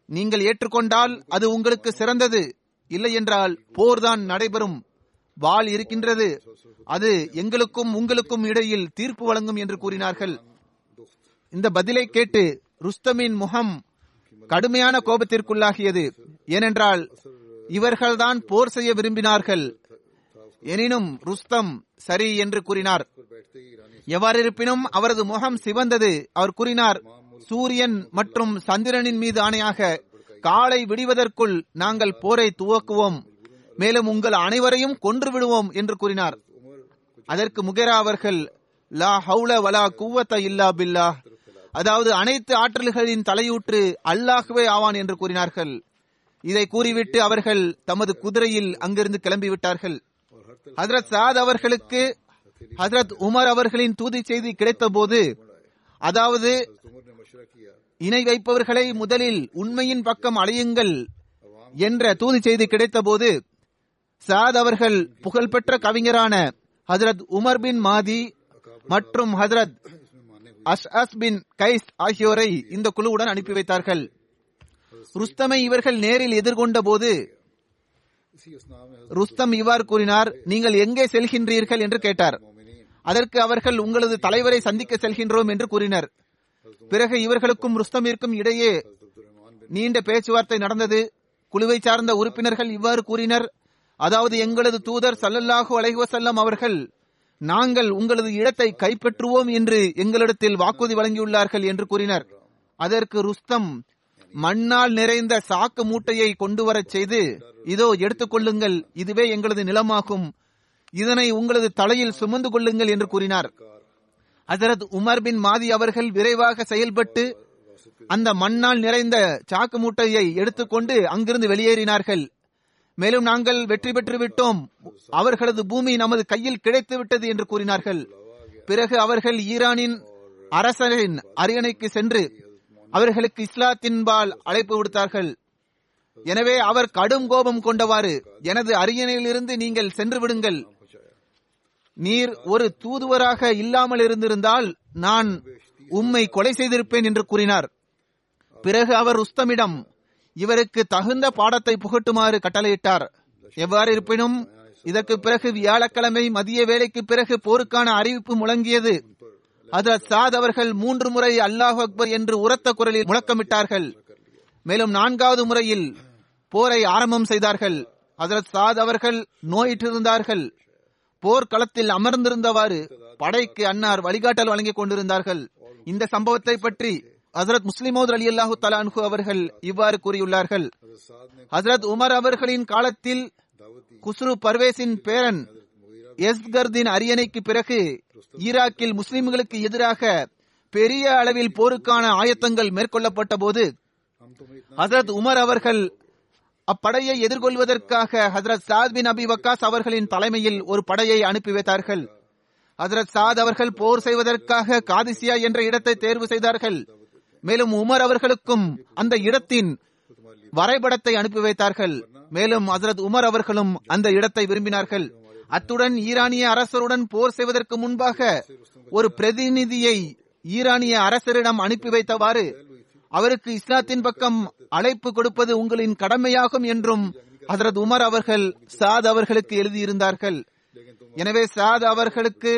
நீங்கள் ஏற்றுக்கொண்டால் அது உங்களுக்கு சிறந்தது. இல்லையென்றால் போர்தான் நடைபெறும். வாள் இருக்கின்றது. அது எங்களுக்கும் உங்களுக்கும் இடையில் தீர்ப்பு வழங்கும் என்று கூறினார்கள். இந்த பதிலை கேட்டு ருஸ்தமின் முகம் கடுமையான கோபத்திற்குள்ளாகியது. ஏனென்றால் இவர்கள்தான் போர் செய்ய விரும்பினார்கள். எனினும் ருஸ்தம் சரி என்று கூறினார். எவ்வாறு இருப்பினும் அவரது முகம் சிவந்தது. அவர் கூறினார் சூரியன் மற்றும் சந்திரனின் மீது ஆணையாக காலை விடிவதற்குள் நாங்கள் போரை துவக்குவோம். மேலும் உங்கள் அனைவரையும் கொன்று விடுவோம் என்று கூறினார். அதற்கு முகேரா அவர்கள் லா ஹவுல வலா குவத்த இல்லா பில்லா அதாவது அனைத்து ஆற்றல்களின் தலையூற்று அல்லாகவே ஆவான் என்று கூறினார்கள். இதை கூறிவிட்டு அவர்கள் தமது குதிரையில் அங்கிருந்து கிளம்பிவிட்டார்கள். ஹசரத் சாத் அவர்களுக்கு ஹசரத் உமர் அவர்களின் தூதி செய்தி கிடைத்த போது அதாவது இணை வைப்பவர்களை முதலில் உண்மையின் பக்கம் அலையுங்கள் என்ற தூதி செய்தி கிடைத்தபோது சாத் அவர்கள் புகழ்பெற்ற கவிஞரான ஹசரத் உமர் பின் மாதி மற்றும் ஹசரத் அஸ் பின் கைஸ் ஆகியோரை இந்த குழுவுடன் அனுப்பி வைத்தார்கள். ருஸ்தமை இவர்கள் நேரில் எதிர்கொண்ட போது ருஸ்தம் இவ்வாறு கூறினார் நீங்கள் எங்கே செல்கின்றீர்கள்? என்று கேட்டார். அதற்கு அவர்கள் உங்களது தலைவரை சந்திக்க செல்கின்றோம் என்று கூறினர். பிறகு இவர்களுக்கும் ருஸ்தமிற்கும் இடையே நீண்ட பேச்சுவார்த்தை நடந்தது. குழுவை சார்ந்த உறுப்பினர்கள் இவ்வாறு கூறினர். அதாவது எங்களது தூதர் சல்லல்லாஹு அலைவசல்லம் அவர்கள் நாங்கள் உங்களது இடத்தை கைப்பற்றுவோம் என்று எங்களிடத்தில் வாக்குறுதி வழங்கியுள்ளார்கள் என்று கூறினர். அதற்கு ருஸ்தம் மண்ணால் நிறைந்த சாக்கு மூட்டையை கொண்டு வரச் செய்து இதோ எடுத்துக்கொள்ளுங்கள் இதுவே எங்களது நிலமாகும். இதனை உங்களது தலையில் சுமந்து கொள்ளுங்கள் என்று கூறினார். ஹசரத் உமர் பின் மாதி அவர்கள் விரைவாக செயல்பட்டு அந்த மண்ணால் நிறைந்த சாக்கு மூட்டையை எடுத்துக்கொண்டு அங்கிருந்து வெளியேறினார்கள். மேலும் நாங்கள் வெற்றி பெற்று விட்டோம். அவர்களது பூமி நமது கையில் கிடைத்து விட்டது என்று கூறினார்கள். பிறகு அவர்கள் ஈரானின் அரசரின் அரியணைக்கு சென்று அவர்களுக்கு இஸ்லாத்தின்பால் அழைப்பு விடுத்தார்கள். எனவே அவர் கடும் கோபம் கொண்டவாறு எனது அரியணையிலிருந்து நீங்கள் சென்று விடுங்கள். நீர் ஒரு தூதுவராக இல்லாமல் இருந்திருந்தால் நான் உம்மை கொலை செய்திருப்பேன் என்று கூறினார். பிறகு அவர் உஸ்தமிடம் இவருக்கு தகுந்த பாடத்தை புகட்டுமாறு கட்டளையிட்டார். எவ்வாறு இருப்பினும் இதற்கு பிறகு வியாழக்கிழமை மதிய வேலைக்கு பிறகு போருக்கான அறிவிப்பு முழங்கியது. அதில் சாத் அவர்கள் மூன்று முறை அல்லாஹ் அக்பர் என்று உரத்த குரலில் முழக்கமிட்டார்கள். மேலும் நான்காவது முறையில் போரை ஆரம்பம் செய்தார்கள். ஹதரத் சாத் அவர்கள் நோயிற்றிருந்தார்கள். போர்க்களத்தில் அமர்ந்திருந்தவாறு படைக்கு அன்னார் வழிகாட்டல் வழங்கிக் கொண்டிருந்தார்கள். இந்த சம்பவத்தை பற்றி ஹசரத் முஸ்லிமோத் அலி அல்லாஹு தலான்ஹு அவர்கள் இவ்வாறு கூறியுள்ளார்கள். ஹசரத் உமர் அவர்களின் காலத்தில் குஸ்ரு பர்வேஸின் பேரன் எஸ்கர்தின் அரியணைக்கு பிறகு ஈராக்கில் முஸ்லிம்களுக்கு எதிராக பெரிய அளவில் போருக்கான ஆயத்தங்கள் மேற்கொள்ளப்பட்ட போது ஹசரத் உமர் அவர்கள் அப்படையை எதிர்கொள்வதற்காக ஹசரத் சாத் பின் அபி வக்காஸ் அவர்களின் தலைமையில் ஒரு படையை அனுப்பி வைத்தார்கள். ஹசரத் சாத் அவர்கள் போர் செய்வதற்காக காதிசியா என்ற இடத்தை தேர்வு செய்தார்கள். மேலும் உமர் அவர்களுக்கும் அந்த இடத்தின் வரைபடத்தை அனுப்பி வைத்தார்கள். மேலும் ஹசரத் உமர் அவர்களும் அந்த இடத்தை விரும்பினார்கள். அத்துடன் ஈரானிய அரசருடன் போர் செய்வதற்கு முன்பாக ஒரு பிரதிநிதியை ஈரானிய அரசரிடம் அனுப்பி வைத்தவாறு அவருக்கு இஸ்லாத்தின் பக்கம் அழைப்பு கொடுப்பது உங்களின் கடமையாகும் என்றும் ஹசரத் உமர் அவர்கள் சாத் அவர்களுக்கு எழுதியிருந்தார்கள். எனவே சாத் அவர்களுக்கு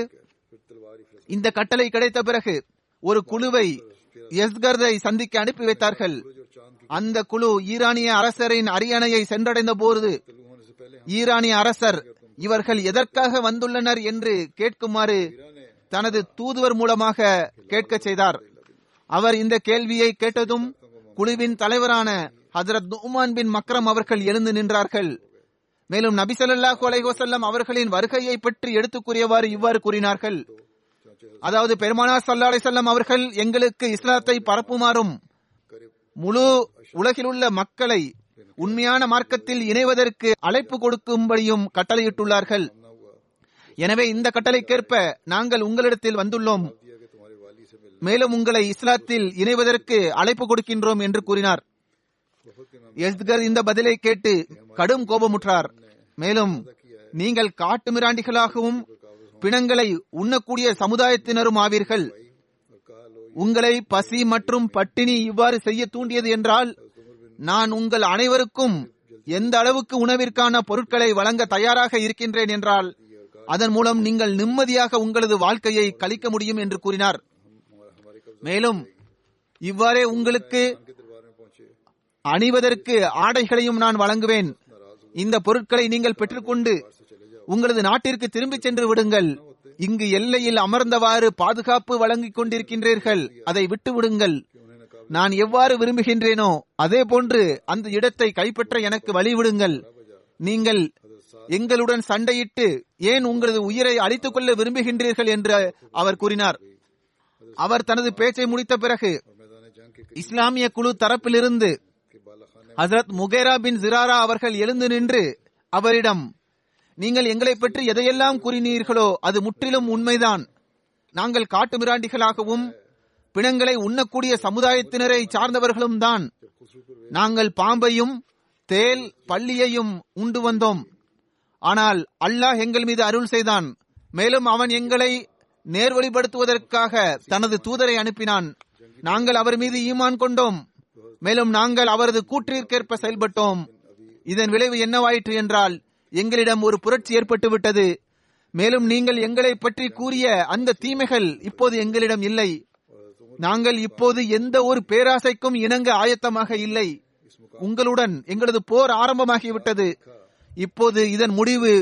இந்த கட்டளை கிடைத்த பிறகு ஒரு குழுவை எஸ்கர்தை சந்திக்க அனுப்பி வைத்தார்கள். அந்த குழு ஈரானிய அரசரின் அரியணையை சென்றடைந்த போது ஈரானிய அரசர் இவர்கள் எதற்காக வந்துள்ளனர் என்று கேட்குமாறு தனது தூதுவர் மூலமாக கேட்க செய்தார். அவர் இந்த கேள்வியை கேட்டதும் குழுவின் தலைவரான ஹசரத் நுமான் பின் மக்ரம் அவர்கள் எழுந்து நின்றார்கள். மேலும் நபிசல்லாஹு ஸல்லல்லாஹு அவர்களின் வருகையை பற்றி எடுத்துக் கூறியவாறு இவ்வாறு கூறினார்கள். அதாவது பெருமானார் சல்லா அலிசல்லாம் அவர்கள் எங்களுக்கு இஸ்லாத்தை பரப்புமாறும் முழு உலகில் உள்ள மக்களை உண்மையான மார்க்கத்தில் இணைவதற்கு அழைப்பு கொடுக்கும்படியும் கட்டளையிட்டுள்ளார்கள். எனவே இந்த கட்டளைக்கேற்ப நாங்கள் உங்களிடத்தில் வந்துள்ளோம். மேலும் உங்களை இஸ்லாத்தில் இணைவதற்கு அழைப்பு கொடுக்கின்றோம் என்று கூறினார். எஸ்கர் இந்த பதிலை கேட்டு கடும் கோபமுற்றார். மேலும் நீங்கள் காட்டு மிராண்டிகளாகவும் பிணங்களை உண்ணக்கூடிய சமுதாயத்தினரும் ஆவீர்கள். உங்களை பசி மற்றும் பட்டினி இவ்வாறு செய்ய தூண்டியது என்றால் நான் உங்கள் அனைவருக்கும் எந்த அளவுக்கு உணவிற்கான பொருட்களை வழங்க தயாராக இருக்கின்றேன் என்றால் அதன் மூலம் நீங்கள் நிம்மதியாக உங்களது வாழ்க்கையை கழிக்க முடியும் என்று கூறினார். மேலும் இவ்வாறே உங்களுக்கு அணிவதற்கு ஆடைகளையும் நான் வழங்குவேன். இந்த பொருட்களை நீங்கள் பெற்றுக்கொண்டு உங்களது நாட்டிற்கு திரும்பி சென்று விடுங்கள். இங்கு எல்லையில் அமர்ந்தவாறு பாதுகாப்பு வழங்கிக் கொண்டிருக்கின்றீர்கள். அதை விட்டு விடுங்கள் நான் எவ்வாறு விரும்புகின்றேனோ அதே போன்று அந்த இடத்தை கைப்பற்ற எனக்கு வழிவிடுங்கள். நீங்கள் எங்களுடன் சண்டையிட்டு ஏன் உங்களது உயிரை அழித்துக் கொள்ள விரும்புகின்றீர்கள் என்று அவர் கூறினார். அவர் தனது பேச்சை முடித்த பிறகு இஸ்லாமிய குழு தரப்பிலிருந்து ஹசரத் முகேரா பின் ஜிராரா அவர்கள் எழுந்து நின்று அவரிடம் நீங்கள் எங்களை பற்றி எதையெல்லாம் கூறினீர்களோ அது முற்றிலும் உண்மைதான். நாங்கள் காட்டுமிராண்டிகளாகவும் பிணங்களை உண்ணக்கூடிய சமுதாயத்தினரை சார்ந்தவர்களும் தான். நாங்கள் பாம்பையும் தேல் பள்ளியையும் உண்டு வந்தோம். ஆனால் அல்லாஹ் எங்கள் மீது அருள் செய்தான். மேலும் அவன் எங்களை நேர்வழிப்படுத்துவதற்காக தனது தூதரை அனுப்பினான். நாங்கள் அவர் மீது ஈமான் கொண்டோம். மேலும் நாங்கள் அவரது கூற்றிற்கேற்ப செயல்பட்டோம். இதன் விளைவு என்னவாயிற்று என்றால் எங்களிடம் ஒரு புரட்சி ஏற்பட்டு விட்டது மேலும் நீங்கள் எங்களை பற்றி கூறிய அந்த தீமைகள் இப்போது எங்களிடம் இல்லை. நாங்கள் இப்போது எந்த ஒரு பேராசைக்கும் இணங்க ஆயத்தமாக இல்லை. உங்களுடன் எங்களது போர் ஆரம்பமாகிவிட்டது. இப்போது இதன் முடிவு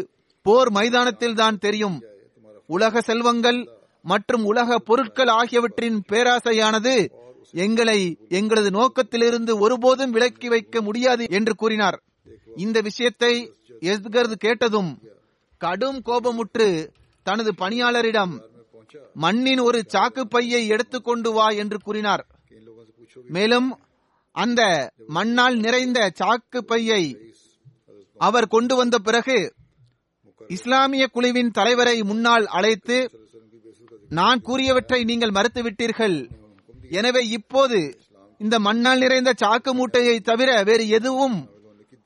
போர் மைதானத்தில் தான் தெரியும். உலக செல்வங்கள் மற்றும் உலக பொருட்கள் ஆகியவற்றின் பேராசையானது எங்களை எங்களது நோக்கத்திலிருந்து ஒருபோதும் விலக்கி வைக்க முடியாது என்று கூறினார். இந்த விஷயத்தை எஸ்கர்து கேட்டதும் கடும் கோபமுற்று தனது பணியாளரிடம் மண்ணின் ஒரு சாக்கு பையை எடுத்துக்கொண்டு வா என்று கூறினார். மேலும் அந்த மண்ணால் நிறைந்த சாக்கு பையை அவர் கொண்டு வந்த பிறகு இஸ்லாமிய குழுவின் தலைவரை முன்னால் அழைத்து நான் கூறியவற்றை நீங்கள் மறுத்துவிட்டீர்கள். எனவே இப்போது இந்த மண்ணால் நிறைந்த சாக்கு மூட்டையை தவிர வேறு எதுவும்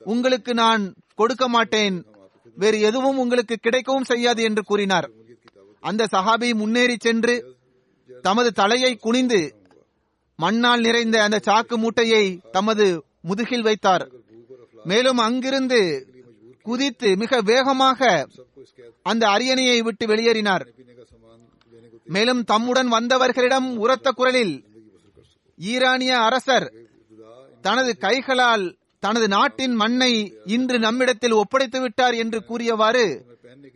உங்களுக்கு நான் கொடுக்க மாட்டேன். வேறு எதுவும் உங்களுக்கு கிடைக்கவும் செய்யாது என்று கூறினார். அந்த சஹாபி முன்னேறி சென்று தமது தலையை குனிந்து மண்ணால் நிறைந்த அந்த சாக்கு மூட்டையை தமது முதுகில் வைத்தார். மேலும் அங்கிருந்து குதித்து மிக வேகமாக அந்த அரியணையை விட்டு வெளியேறினார். மேலும் தம்முடன் வந்தவர்களிடம் உரத்த குரலில் ஈரானிய அரசர் தனது கைகளால் தனது நாட்டின் மண்ணை இன்று நம்மிடத்தில் ஒப்படைத்து விட்டார் என்று கூறியவாறு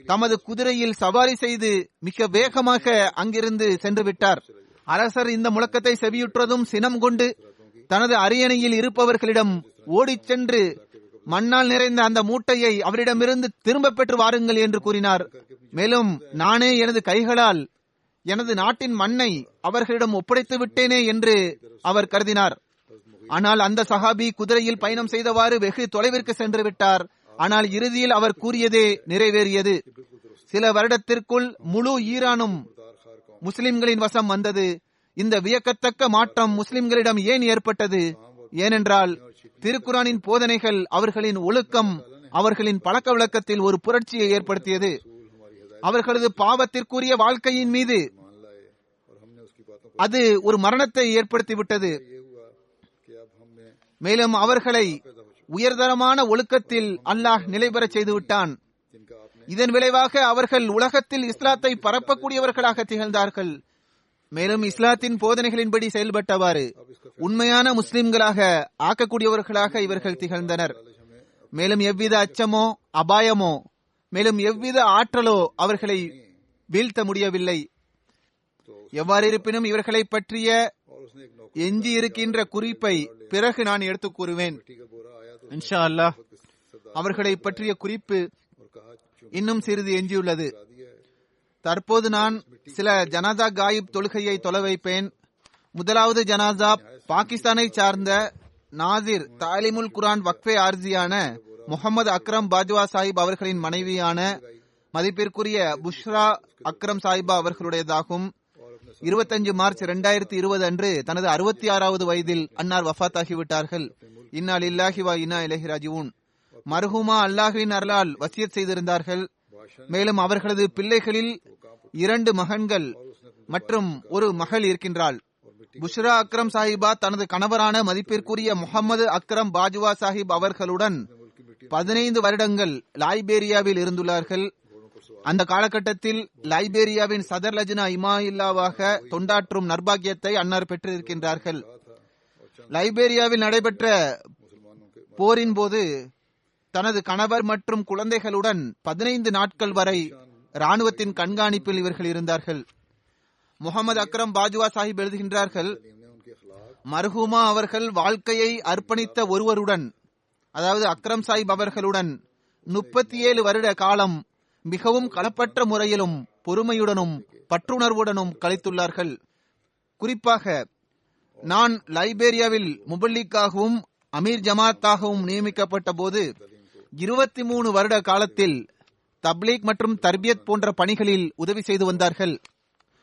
தமது குதிரையில் சவாரி செய்து மிக வேகமாக அங்கிருந்து சென்று விட்டார். அரசர் இந்த முழக்கத்தை செவியுற்றதும் சினம் கொண்டு தனது அரியணையில் இருப்பவர்களிடம் ஓடிச் சென்று மண்ணால் நிறைந்த அந்த மூட்டையை அவரிடமிருந்து திரும்ப பெற்று வாருங்கள் என்று கூறினார். மேலும் நானே எனது கைகளால் எனது நாட்டின் மண்ணை அவர்களிடம் ஒப்படைத்து விட்டேனே என்று அவர் கருதினார். ஆனால் அந்த சஹாபி குதிரையில் பயணம் செய்தவாறு வெகு தொலைவிற்கு சென்று விட்டார். ஆனால் இறுதியில் அவர் கூறியதே நிறைவேறியது. சில வருடத்திற்குள் முழு ஈரானும் முஸ்லிம்களின் வசம் வந்தது. இந்த வியக்கத்தக்க மாற்றம் முஸ்லிம்களிடம் ஏன் ஏற்பட்டது? ஏனென்றால் திருக்குரானின் போதனைகள் அவர்களின் ஒழுக்கம் அவர்களின் பழக்க வழக்கத்தில் ஒரு புரட்சியை ஏற்படுத்தியது. அவர்களது பாவத்திற்குரிய வாழ்க்கையின் மீது. அது ஒரு மரணத்தை ஏற்படுத்திவிட்டது. மேலும் அவர்களை உயர்தரமான ஒழுக்கத்தில் அல்லாஹ் நிலை செய்துவிட்டான். இதன் விளைவாக அவர்கள் உலகத்தில் இஸ்லாத்தை பரப்பக்கூடியவர்களாக திகழ்ந்தார்கள். மேலும் இஸ்லாத்தின் போதனைகளின்படி செயல்பட்டவாறு உண்மையான முஸ்லிம்களாக ஆக்கக்கூடியவர்களாக இவர்கள் திகழ்ந்தனர். மேலும் எவ்வித அச்சமோ அபாயமோ மேலும் எவ்வித ஆற்றலோ அவர்களை வீழ்த்த முடியவில்லை. எவ்வாறு இருப்பினும் இவர்களை பற்றிய எஞ்சி இருக்கின்ற குறிப்பை பிறகு நான் எடுத்து கூறுவேன். இன்ஷா அல்லாஹ் அவர்களை பற்றிய குறிப்பு இன்னும் சிறிது எஞ்சியுள்ளது. தற்போது நான் சில ஜனாதா காயிப் தொழுகையை தொலைவைப்பேன் முதலாவது ஜனாதா பாகிஸ்தானை சார்ந்த நாசிர் தாலிமுல் குரான் வக்ஃபே ஆர்ஜியான முகமது அக்ரம் பாஜ்வா சாஹிப் அவர்களின் மனைவியான மதிப்பிற்குரிய புஷ்ரா அக்ரம் சாஹிபா அவர்களுடையதாகும். இருபத்தஞ்சு மார்ச் இரண்டாயிரத்தி இருபது அன்று தனது அறுபத்தி ஆறாவது வயதில் அன்னார் வஃத்தாகிவிட்டார்கள். இன்னால் இல்லாஹி வா இன்னா இலஹிராஜிவூன் மருகுமா அல்லாஹுவின் அருளால் வசியத் செய்திருந்தார்கள். மேலும் அவர்களது பிள்ளைகளில் இரண்டு மகன்கள் மற்றும் ஒரு மகள் இருக்கின்றாள். புஷ்ரா அக்ரம் சாஹிபா தனது கணவரான மதிப்பிற்குரிய முகமது அக்ரம் பாஜுவா சாஹிப் அவர்களுடன் பதினைந்து வருடங்கள் லைபேரியாவில் இருந்துள்ளார்கள். அந்த காலகட்டத்தில் லைபேரியாவின் சதர் லஜ்னா இமாயில்லாவாக தொண்டாற்றும் நர்பாகியத்தை அன்னார் பெற்றிருக்கின்றார்கள். லைபேரியாவில் நடைபெற்ற போரின் போது தனது கணவர் மற்றும் குழந்தைகளுடன் பதினைந்து நாட்கள் வரை ராணுவத்தின் கண்காணிப்பில் இவர்கள் இருந்தார்கள். முகமது அக்ரம் பாஜ்வா சாஹிப் எழுதுகின்றார்கள் மர்ஹூமா அவர்கள் வாழ்க்கையை அர்ப்பணித்த ஒருவருடன் அதாவது அக்ரம் சாஹிப் அவர்களுடன் முப்பத்தி ஏழு வருட காலம் மிகவும் களப்பற்ற முறையிலும் பொறுமையுடனும் பற்றுணர்வுடனும் கழித்துள்ளார்கள். குறிப்பாக நான் லைபேரியாவில் முபல்லிக்காகவும் அமீர் ஜமாத்தாகவும் நியமிக்கப்பட்ட போது இருபத்தி மூணு வருட காலத்தில் தப்லீக் மற்றும் தர்பியத் போன்ற பணிகளில் உதவி செய்து வந்தார்கள்.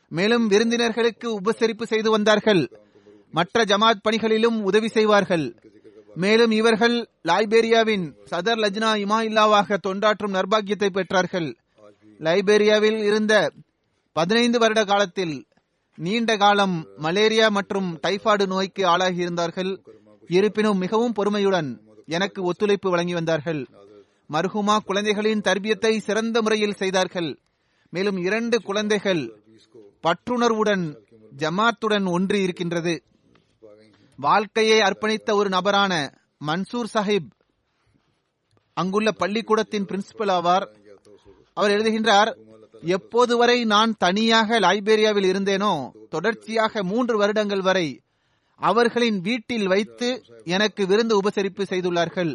மேலும் விருந்தினர்களுக்கு உபசரிப்பு செய்து வந்தார்கள். மற்ற ஜமாத் பணிகளிலும் உதவி செய்வார்கள். மேலும் இவர்கள் லைபேரியாவின் சதர் லஜ்னா இமாயில்லாவாக தொண்டாற்றும் நர்பாகியத்தை பெற்றார்கள். லைபேரியாவில் இருந்த பதினைந்து வருட காலத்தில் நீண்ட காலம் மலேரியா மற்றும் டைபாய்டு நோய்க்கு ஆளாகி இருந்தார்கள் இருப்பினும் மிகவும் பொறுமையுடன் எனக்கு ஒத்துழைப்பு வழங்கி வந்தார்கள். மர்ஹுமா குழந்தைகளின் தர்பியத்தை சிறந்த முறையில் செய்தார்கள். மேலும் இரண்டு குழந்தைகள் பற்றுணர்வுடன் ஜமாத்துடன் ஒன்று இருக்கின்றது வாழ்க்கையை அர்ப்பணித்த ஒரு நபரான மன்சூர் சாஹிப் அங்குள்ள பள்ளிக்கூடத்தின் பிரின்சிபல் ஆவார். அவர் எழுதுகின்றார் எப்போது வரை நான் தனியாக லைபேரியாவில் இருந்தேனோ தொடர்ச்சியாக மூன்று வருடங்கள் வரை அவர்களின் வீட்டில் வைத்து எனக்கு விருந்து உபசரிப்பு செய்துள்ளார்கள்.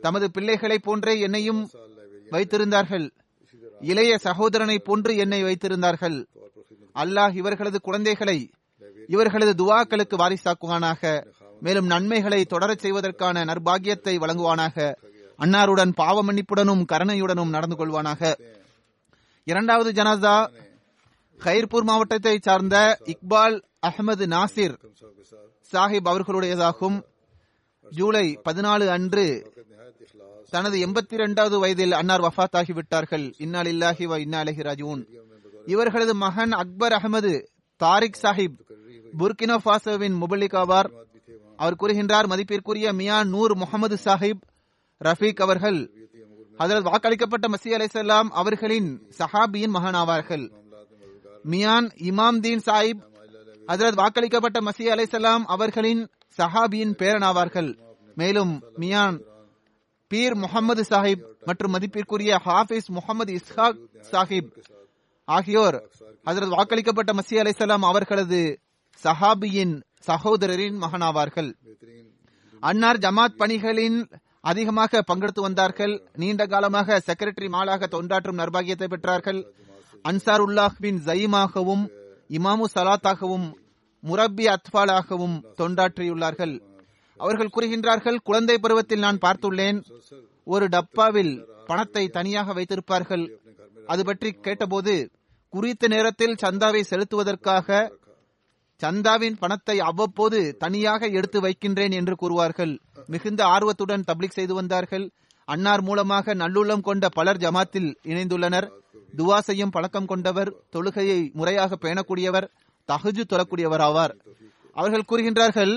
தமது பிள்ளைகளைப் போன்றே என்னையும் வைத்திருந்தார்கள். இளைய சகோதரனை போன்று என்னை வைத்திருந்தார்கள். அல்லாஹ் இவர்களது குழந்தைகளை இவர்களது துவாக்களுக்கு வாரிசாக்குவானாக. மேலும் நன்மைகளை தொடரச் செய்வதற்கான நற்பாகியத்தை வழங்குவானாக. அன்னாருடன் பாவ மன்னிப்புடனும் கருணையுடனும் நடந்து கொள்வானாக. இரண்டாவது ஜனாசா கைர்பூர் மாவட்டத்தை சார்ந்த இக்பால் அகமது நாசிர் சாஹிப் அவர்களுடையதாகும். ஜூலை பதினாலு அன்று தனது எண்பத்தி இரண்டாவது வயதில் அன்னார் வஃத் ஆகிவிட்டார்கள் இன்னால் இல்லாஹி வ இன்னாலஹி ராஜூன் இவர்களது மகன் அக்பர் அகமது தாரிக் சாஹிப் புர்கினோ பாசோவின் முபலிக் ஆவார். அவர் கூறுகின்றார் மதிப்பிற்குரிய மியா நூர் முகமது சாஹிப் ரஃபீக் அவர்கள் அதில் வாக்களிக்கப்பட்ட மசி அலைசல்லாம் அவர்களின் சஹாபியின் மகன் ஆவார்கள் மியான் இமாம் தீன் சாஹிப் அதில் வாக்களிக்கப்பட்ட மசி அலைசல்லாம் அவர்களின் சஹாபியின் பேரன் ஆவார்கள் மேலும் மியான் பீர் முகமது சாஹிப் மற்றும் மதிப்பிற்குரிய ஹாஃபிஸ் முகமது இஸ்ஹாக் சாஹிப் ஆகியோர் அதில் வாக்களிக்கப்பட்ட மசி அலைசல்லாம் அவர்களது சஹாபியின் சகோதரரின் மகனாவார்கள். அன்னார் ஜமாத் பணிகளின் அதிகமாக பங்கெடுத்து வந்தார்கள். நீண்ட காலமாக செக்ரட்டரி மாலாக தொண்டாற்றும் நர்பாகியத்தை பெற்றார்கள். அன்சார் உல்லாஹ்வின் ஜயீமாகவும் இமாமு சலாத்தாகவும் முரப்பி அத்வாலாகவும் தொண்டாற்றியுள்ளார்கள். அவர்கள் கூறுகின்றார்கள் குழந்தை பருவத்தில் நான் பார்த்துள்ளேன். ஒரு டப்பாவில் பணத்தை தனியாக வைத்திருப்பார்கள். அது பற்றி கேட்டபோது குறித்த நேரத்தில் சந்தாவை செலுத்துவதற்காக சந்தாவின் பணத்தை அவ்வப்போது தனியாக எடுத்து வைக்கின்றேன் என்று கூறுவார்கள். மிகுந்த ஆர்வத்துடன் தப்லிக் செய்து வந்தார்கள். அன்னார் மூலமாக நல்லுள்ளம் கொண்ட பலர் ஜமாத்தில் இணைந்துள்ளனர். துவா செய்யும் பழக்கம் கொண்டவர் தொழுகையை முறையாக பேணக்கூடியவர் தகுஜு தொழக்கூடியவர் ஆவார். அவர்கள் கூறுகின்றார்கள்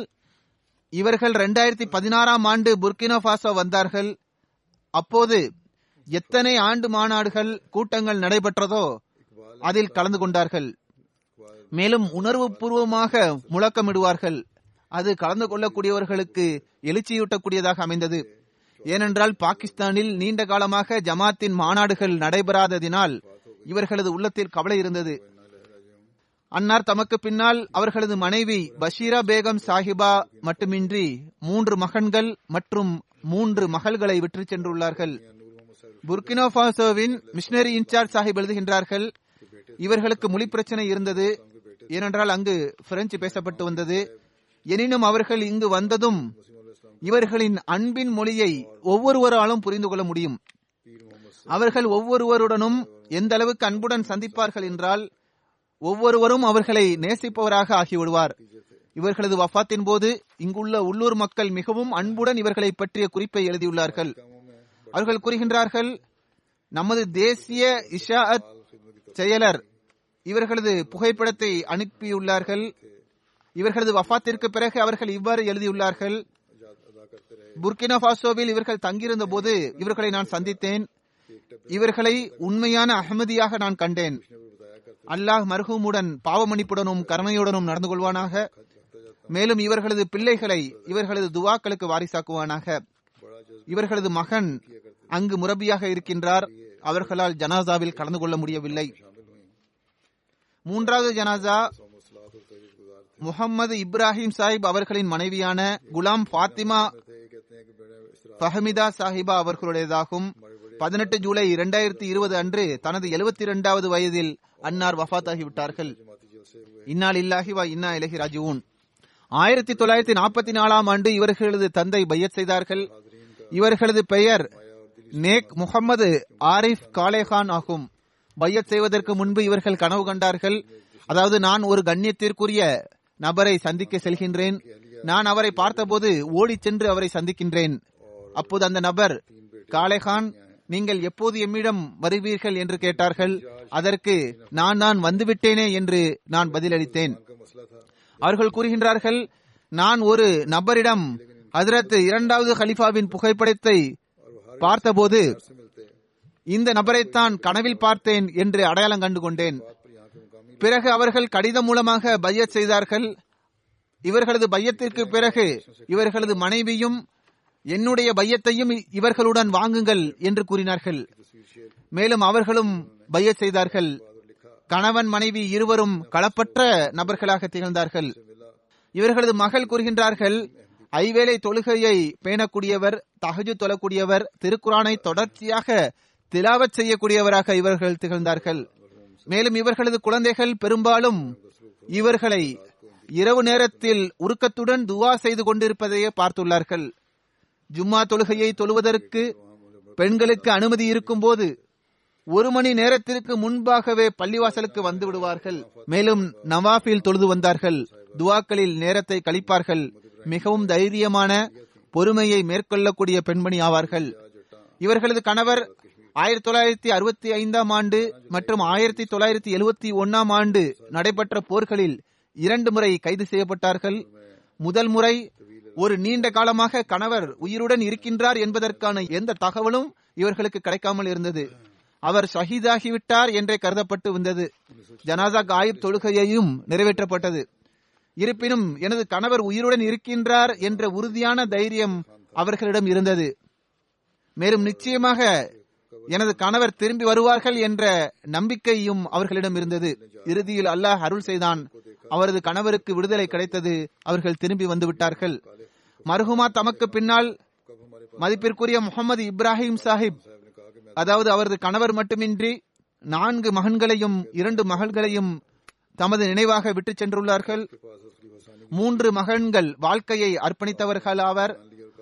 இவர்கள் இரண்டாயிரத்தி பதினாறாம் ஆண்டு புர்கினோ பாசோ வந்தார்கள். அப்போது எத்தனை ஆண்டு மாநாடுகள் கூட்டங்கள் நடைபெற்றதோ அதில் கலந்து கொண்டார்கள். மேலும் உணர்வு பூர்வமாக முழக்கமிடுவார்கள். அது கலந்து கொள்ளக்கூடியவர்களுக்கு எழுச்சியூட்டக்கூடியதாக அமைந்தது. ஏனென்றால் பாகிஸ்தானில் நீண்ட காலமாக ஜமாத்தின் மாநாடுகள் நடைபெறாததினால் இவர்களது உள்ளத்தில் கவலை இருந்தது. அன்னார் தமக்கு பின்னால் அவர்களது மனைவி பஷீரா பேகம் சாஹிபா மட்டுமின்றி மூன்று மகன்கள் மற்றும் மூன்று மகள்களை விற்று சென்றுள்ளார்கள். புர்கினோ பாசோவின் மிஷனரி இன்சார்ஜ் சாஹிப் எழுதுகின்றார்கள் இவர்களுக்கு மொழி பிரச்சனை இருந்தது ஏனென்றால் அங்கு பிரெஞ்சு பேசப்பட்டு வந்தது. எனினும் அவர்கள் இங்கு வந்ததும் இவர்களின் அன்பின் மொழியை ஒவ்வொருவராலும் புரிந்து கொள்ள முடியும். அவர்கள் ஒவ்வொருவருடனும் எந்த அளவுக்கு அன்புடன் சந்திப்பார்கள் என்றால் ஒவ்வொருவரும் அவர்களை நேசிப்பவராக ஆகிவிடுவார். இவர்களது வஃத்தின் போது இங்குள்ள உள்ளூர் மக்கள் மிகவும் அன்புடன் இவர்களை பற்றிய குறிப்பை எழுதியுள்ளார்கள். அவர்கள் கூறுகின்றார்கள் நமது தேசிய இஷாஅத் செயலர் இவர்களது புகைப்படத்தை அனுப்பியுள்ளார்கள். இவர்களது வஃத்திற்கு பிறகு அவர்கள் இவ்வாறு எழுதியுள்ளார்கள். புர்கினா பாசோவில் இவர்கள் தங்கியிருந்த போது இவர்களை நான் சந்தித்தேன். இவர்களை உண்மையான அகமதியாக நான் கண்டேன். அல்லாஹ் மர்ஹூமுடன் பாவமணிப்புடனும் கருணையுடனும் நடந்து கொள்வானாக. மேலும் இவர்களது பிள்ளைகளை இவர்களது துவாக்களுக்கு வாரிசாக்குவானாக. இவர்களது மகன் அங்கு முரபியாக இருக்கின்றார். அவர்களால் ஜனாசாவில் கலந்து கொள்ள முடியவில்லை. மூன்றாவது ஜனாசா முகம்மது இப்ராஹிம் சாஹிப் அவர்களின் மனைவியான குலாம் ஃபாத்திமா பஹமிதா சாஹிபா அவர்களுடையதாகும். பதினெட்டு ஜூலை இரண்டாயிரத்தி இருபது அன்று தனது எழுபத்தி இரண்டாவது வயதில் அன்னார் வஃத்தாகிவிட்டார்கள். இன்னால் இல்லாஹி வா இன்னா இலகி ராஜுவூன் ஆயிரத்தி தொள்ளாயிரத்தி நாற்பத்தி நாலாம் ஆண்டு இவர்களது தந்தை பையத் செய்தார்கள். இவர்களது பெயர் நேக் முகமது ஆரிஃப் காலேகான் ஆகும். பையத் செய்வதற்கு முன்பு இவர்கள் கனவு கண்டார்கள். அதாவது நான் ஒரு கண்ணியத்திற்குரிய நபரை சந்திக்க செல்கின்றேன். நான் அவரை பார்த்தபோது ஓடி சென்று அவரை சந்திக்கின்றேன். அப்போது அந்த நபர் காலேகான் நீங்கள் எப்போது எம்மிடம் வருவீர்கள்? என்று கேட்டார்கள். அதற்கு நான் நான் வந்துவிட்டேனே என்று நான் பதிலளித்தேன். அவர்கள் கூறுகின்றார்கள் நான் ஒரு நபரிடம் அதிரத்து இரண்டாவது ஹலிஃபாவின் புகைப்படத்தை பார்த்தபோது இந்த நபரைத்தான் கனவில் பார்த்தேன் என்று அடையாளம் கண்டு கொண்டேன் பிறகு அவர்கள் கடிதம் மூலமாக பையத் செய்தார்கள். இவர்களது பையத்திற்கு பிறகு இவர்களது மனைவியும் என்னுடைய பையத்தையும் இவர்களுடன் வாங்குங்கள் என்று கூறினார்கள். மேலும் அவர்களும் பையச் செய்தார்கள். கணவன் மனைவி இருவரும் களப்பற்ற நபர்களாக திகழ்ந்தார்கள். இவர்களது மகள் கூறுகின்றார்கள் ஐவேளை தொழுகையை பேணக்கூடியவர் தகஜு தொழக்கூடியவர் திருக்குறானை தொடர்ச்சியாக திலாவத் செய்யக்கூடியவராக இவர்கள் திகழ்ந்தார்கள். மேலும் இவர்களது குழந்தைகள் பெரும்பாலும் இவர்களை இரவு நேரத்தில் உருக்கத்துடன் துவா செய்து கொண்டிருப்பதையே பார்த்துள்ளார்கள். ஜும்மா தொழுகையை தொழுவதற்கு பெண்களுக்கு அனுமதி இருக்கும் போது ஒரு மணி நேரத்திற்கு முன்பாகவே பள்ளிவாசலுக்கு வந்து விடுவார்கள். மேலும் நவாஃபில் தொழுது வந்தார்கள். துவாக்களில் நேரத்தை கழிப்பார்கள். மிகவும் தைரியமான பொறுமையை மேற்கொள்ளக்கூடிய பெண்மணி ஆவார்கள். இவர்களது கணவர் ஆயிரத்தி தொள்ளாயிரத்தி அறுபத்தி ஐந்தாம் ஆண்டு மற்றும் ஆயிரத்தி தொள்ளாயிரத்தி எழுபத்தி ஒன்னாம் ஆண்டு நடைபெற்ற போர்களில் இரண்டு முறை கைது செய்யப்பட்டார்கள். முதல் முறை ஒரு நீண்ட காலமாக கணவர் உயிருடன் இருக்கின்றார் என்பதற்கான எந்த தகவலும் இவர்களுக்கு கிடைக்காமல் இருந்தது. அவர் ஷஹீதாகிவிட்டார் என்றே கருதப்பட்டு வந்தது. ஜனாசா காயிப் தொழுகையையும் நிறைவேற்றப்பட்டது. இருப்பினும் எனது கணவர் உயிருடன் இருக்கின்றார் என்ற உறுதியான தைரியம் அவர்களிடம் இருந்தது. மேலும் நிச்சயமாக எனது கணவர் திரும்பி வருவார்கள் என்ற நம்பிக்கையும் அவர்களிடம் இருந்தது. இறுதியில் அல்லாஹ் அருள் செய்தான். அவரது கணவருக்கு விடுதலை கிடைத்தது. அவர்கள் திரும்பி வந்து விட்டார்கள். மர்ஹுமா தமக்கு பின்னால் மதிப்பிற்குரிய முகமது இப்ராஹிம் சாஹிப் அதாவது அவரது கணவர் மட்டுமின்றி நான்கு மகன்களையும் இரண்டு மகள்களையும் தமது நினைவாக விட்டுச் சென்றுள்ளார்கள். மூன்று மகன்கள் வாழ்க்கையை அர்ப்பணித்தவர்கள் ஆவர்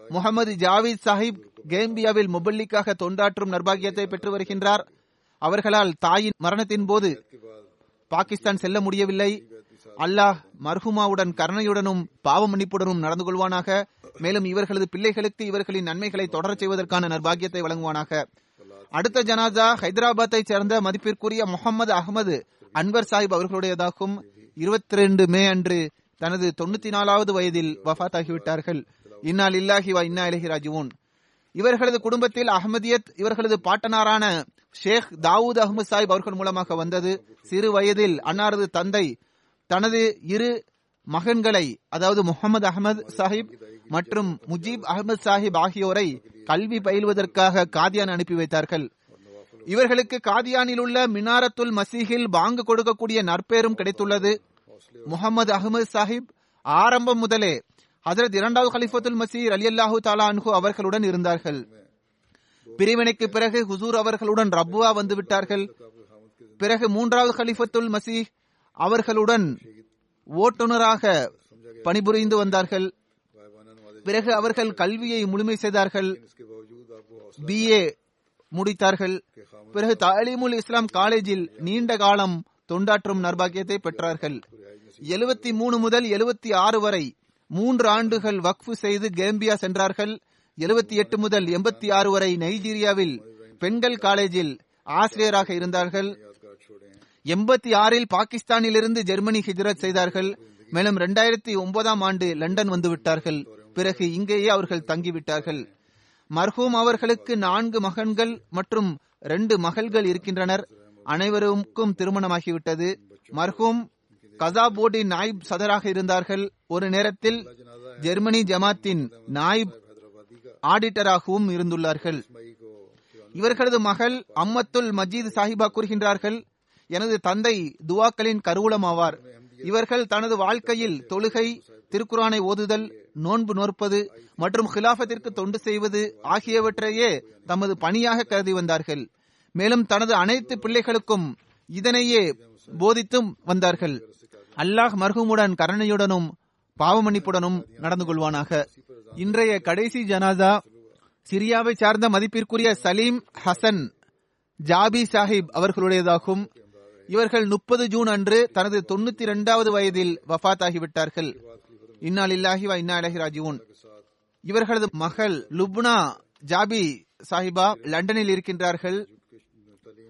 முகமது ஜாவித் சாஹிப் கேம்பியாவில் முபல்லிக்காக தொண்டாற்றும் நர்பாகியத்தை பெற்று வருகின்றார். அவர்களால் தாயின் மரணத்தின் போது பாகிஸ்தான் செல்ல முடியவில்லை. அல்லாஹ் மர்ஹுமாவுடன் கருணையுடனும் பாவ மன்னிப்புடனும் நடந்து கொள்வானாக. மேலும் இவர்களது பிள்ளைகளுக்கு இவர்களின் நன்மைகளை தொடரச் செய்வதற்கான நர்பாகியத்தை வழங்குவானாக. அடுத்த ஜனாதா ஹைதராபாத்தை சேர்ந்த மதிப்பிற்குரிய முகமது அகமது அன்வர் சாஹிப் அவர்களுடையதாகும். இருபத்தி ரெண்டு மே அன்று தனது தொண்ணூத்தி நாலாவது வயதில் வஃத் ஆகிவிட்டார்கள் இன்னால் இல்லாஹி வா இன்னா இலஹி ராஜுவோன் இவர்களது குடும்பத்தில் அகமதியத் இவர்களது பாட்டனாரான ஷேக் தாவூத் அகமது சாஹிப் அவர்கள் மூலமாக வந்தது. சிறு வயதில் அன்னாரது தந்தை தனது இரு மகன்களை அதாவது முகமது அகமது சாஹிப் மற்றும் முஜீப் அகமது சாஹிப் ஆகியோரை கல்வி பயில்வதற்காக காதியான் அனுப்பி வைத்தார்கள். இவர்களுக்கு காதியானில் உள்ள மினாரத்துல் மசீகில் பாங்கு கொடுக்கக்கூடிய நற்பேரும் கிடைத்துள்ளது. முகமது அகமது சாஹிப் ஆரம்பம் முதலே ஹசரத் இரண்டாவது கலிஃபத்துல் மசீர் அலி அல்லாஹூ தாலா அன்ஹு அவர்களுடன் இருந்தார்கள். பிரிவினைக்கு பிறகு ஹுசூர் அவர்களுடன் ரப்புவா வந்து விட்டார்கள். பிறகு மூன்றாவது ஹலிஃபத்துல் மசீஹ் அவர்களுடன் ஓட்டுநராக பணிபுரிந்து வந்தார்கள். பிறகு அவர்கள் கல்வியை முழுமை செய்தார்கள். பிஏ முடித்தார்கள். பிறகு தாலிமுல் இஸ்லாம் காலேஜில் நீண்ட காலம் தொண்டாற்றும் நர்பாகியத்தை பெற்றார்கள். எழுபத்தி மூணு முதல் எழுபத்தி ஆறு வரை மூன்று ஆண்டுகள் வக்ஃபு செய்து கேம்பியா சென்றார்கள். எழுபத்தி எட்டு முதல் எண்பத்தி ஆறு வரை நைஜீரியாவில் பெண்கள் காலேஜில் ஆசிரியராக இருந்தார்கள். எண்பத்தி ஆறில் பாகிஸ்தானிலிருந்து ஜெர்மனி ஹிஜ்ரத் செய்தார்கள். மேலும் இரண்டாயிரத்தி ஒன்பதாம் ஆண்டு லண்டன் வந்துவிட்டார்கள். பிறகு இங்கேயே அவர்கள் தங்கிவிட்டார்கள். மர்ஹூம் அவர்களுக்கு நான்கு மகன்கள் மற்றும் ரெண்டு மகள்கள் இருக்கின்றனர். அனைவருக்கும் திருமணமாகிவிட்டது. மர்ஹூம் கசாபோர்டி நாயிப் சதராக இருந்தார்கள். ஒரு நேரத்தில் ஜெர்மனி ஜமாத்தின் நாயிப் ஆடிட்டராகவும் இருந்துள்ளார்கள். இவர்களது மகள் அம்மத்துல் மஜீத் சாஹிபா கூறுகின்றார்கள் எனது தந்தை துவாக்களின் கருவூலம் ஆவார். இவர்கள் தனது வாழ்க்கையில் தொழுகை திருக்குறானை ஓதுதல் நோன்பு நோற்பது மற்றும் ஹிலாஃபத்திற்கு தொண்டு செய்வது ஆகியவற்றையே தமது பணியாக கருதி வந்தார்கள். மேலும் தனது அனைத்து பிள்ளைகளுக்கும் இதனையே போதித்தும் வந்தார்கள். அல்லாஹ் மர்ஹூமுடன் கருணையுடனும் பாவமன்னிப்புடனும் நடந்து கொள்வானாக. இன்றைய கடைசி ஜனாதா சிரியாவை சார்ந்த மதிப்பிற்குரிய சலீம் ஹசன் ஜாபி சாஹிப் அவர்களுடையதாகும். இவர்கள் முப்பது ஜூன் அன்று தனது தொண்ணூத்தி இரண்டாவது வயதில் வஃத் ஆகிவிட்டார்கள் இன்னால் இல்லாஹி இன்னா இலஹி ராஜிவுன் இவர்களது மகள் லுப்னா ஜாபி சாஹிபா லண்டனில் இருக்கின்றார்கள்.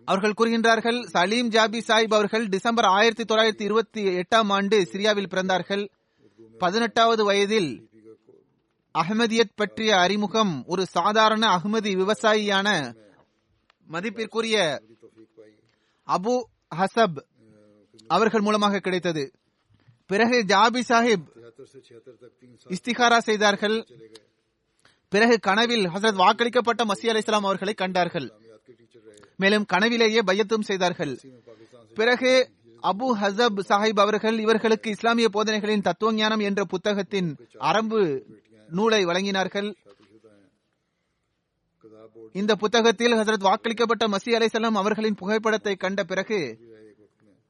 அவர்கள் கூறுகின்றார்கள் சலீம் ஜாபி சாஹிப் அவர்கள் டிசம்பர் ஆயிரத்தி தொள்ளாயிரத்தி இருபத்தி எட்டாம் ஆண்டு சிரியாவில் பிறந்தார்கள். பதினெட்டாவது வயதில் அஹமதியத் பற்றிய அறிமுகம் ஒரு சாதாரண அகமதி விவசாயியான மதிப்பிற்குரிய அபு ஹசப் அவர்கள் மூலமாக கிடைத்தது. பிறகு ஜாபி சாஹிப் இஸ்திகாரா செய்தார்கள். பிறகு கனவில் ஹசரத் வாக்களிக்கப்பட்ட மசி அலி இஸ்லாம் அவர்களை கண்டார்கள். மேலும் கனவிலேயே பயத்தும் செய்தார்கள். பிறகு அபு ஹசப் சாஹிப் அவர்கள் இவர்களுக்கு இஸ்லாமிய போதனைகளின் தத்துவ ஞானம் என்ற புத்தகத்தின் அரம்பு நூலை வழங்கினார்கள். இந்த புத்தகத்தில் ஹசரத் வாக்களிக்கப்பட்ட மசி அலைசல்லாம் அவர்களின் புகைப்படத்தை கண்ட பிறகு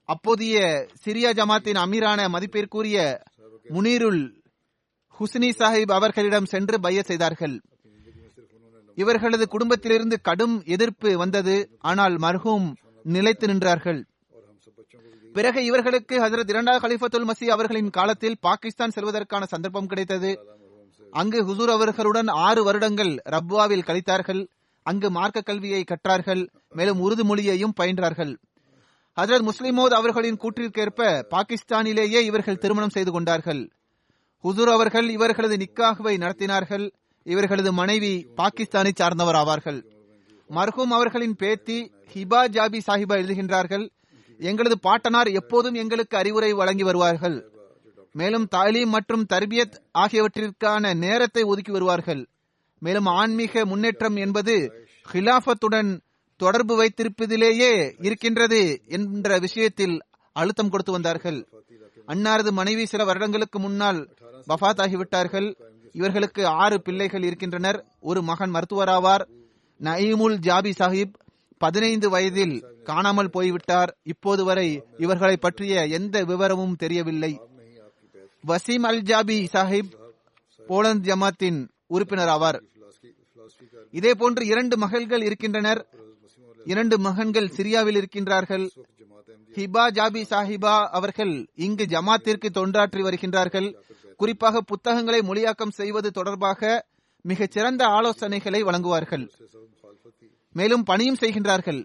அப்போதைய சிரியா ஜமாத்தின் அமீரான மதிப்பிற்குரிய முனீருல் ஹுஸ்னி சாஹிப் அவர்களிடம் சென்று பைய செய்தார்கள். இவர்களது குடும்பத்திலிருந்து கடும் எதிர்ப்பு வந்தது. ஆனால் மர்ஹூம் நிலைத்து நின்றார்கள். பிறகு இவர்களுக்கு ஹசரத் இரண்டாவது ஹலிஃபத்துல் மசி அவர்களின் காலத்தில் பாகிஸ்தான் செல்வதற்கான சந்தர்ப்பம் கிடைத்தது. அங்கு ஹுசூர் அவர்களுடன் ஆறு வருடங்கள் ரப்வாவில் கழித்தார்கள். அங்கு மார்க்க கல்வியை கற்றார்கள். மேலும் உருது மொழியையும் பயின்றார்கள். ஹசரத் முஸ்லிமோத் அவர்களின் கூற்றிற்கேற்ப பாகிஸ்தானிலேயே இவர்கள் திருமணம் செய்து கொண்டார்கள். ஹுசூர் அவர்கள் இவர்களது நிக்காகுவை நடத்தினார்கள். இவர்களது மனைவி பாகிஸ்தானை சார்ந்தவர் ஆவார்கள். மர்ஹூம் அவர்களின் பேத்தி ஹிபா ஜாபி சாஹிபா எழுதுகின்றார்கள் எங்களது பாட்டனார் எப்போதும் எங்களுக்கு அறிவுரை வழங்கி வருவார்கள். மேலும் தாலீம் மற்றும் தர்பியத் ஆகியவற்றிற்கான நேரத்தை ஒதுக்கி வருவார்கள். மேலும் ஆன்மீக முன்னேற்றம் என்பது ஹிலாஃபத்துடன் தொடர்பு வைத்திருப்பதிலேயே இருக்கின்றது என்ற விஷயத்தில் அழுத்தம் கொடுத்து வந்தார்கள். அன்னாரது மனைவி சில வருடங்களுக்கு முன்னால் வஃத் ஆகிவிட்டார்கள். இவர்களுக்கு ஆறு பிள்ளைகள் இருக்கின்றனர். ஒரு மகன் மருத்துவராவார். நயீமுல் ஜாபி சாஹிப் பதினைந்து வயதில் காணாமல் போய்விட்டார். இப்போது வரை இவர்களை பற்றிய எந்த விவரமும் தெரியவில்லை. வசீம் அல் ஜாபி சாஹிப் போலந்து ஜமாத்தின் உறுப்பினர் ஆவார் இதே போன்று இரண்டு மகள்கள் இருக்கின்றனர். இரண்டு மகன்கள் சிரியாவில் இருக்கின்றார்கள். ஹிபா ஜாபி சாஹிபா அவர்கள் இங்கு ஜமாத்திற்கு தொண்டாற்றி வருகின்றார்கள். குறிப்பாக புத்தகங்களை மொழியாக்கம் செய்வது தொடர்பாக மிகச் சிறந்த ஆலோசனைகளை வழங்குவார்கள். மேலும் பணியும் செய்கின்றார்கள்.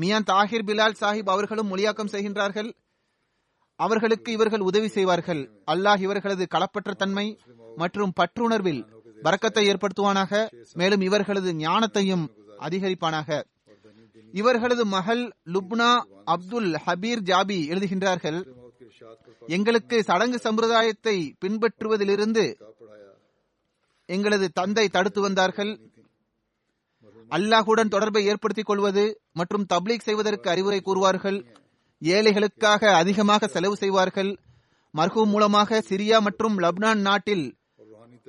மியான் தாகிர் பிலால் சாஹிப் அவர்களும் மொழியாக்கம் செய்கின்றார்கள். அவர்களுக்கு இவர்கள் உதவி செய்வார்கள். அல்லாஹ் இவர்களது களப்பற்ற தன்மை மற்றும் பற்றுணர்வில் வரக்கத்தை ஏற்படுத்துவானாக. மேலும் இவர்களது ஞானத்தையும் அதிகரிப்பானாக. இவர்களது மகள் லுப்னா அப்துல் ஹபீர் ஜாபி எழுதுகின்றார்கள். எங்களுக்கு சடங்கு சம்பிரதாயத்தை பின்பற்றுவதிலிருந்து எங்களது தந்தை தடுத்து வந்தார்கள். அல்லாஹுடன் தொடர்பை ஏற்படுத்திக் கொள்வது மற்றும் தப்லீக் செய்வதற்கு அறிவுரை கூறுவார்கள். ஏழைகளுக்காக அதிகமாக செலவு செய்வார்கள். மர்ஹூம் மூலமாக சிரியா மற்றும் லப்னான் நாட்டில்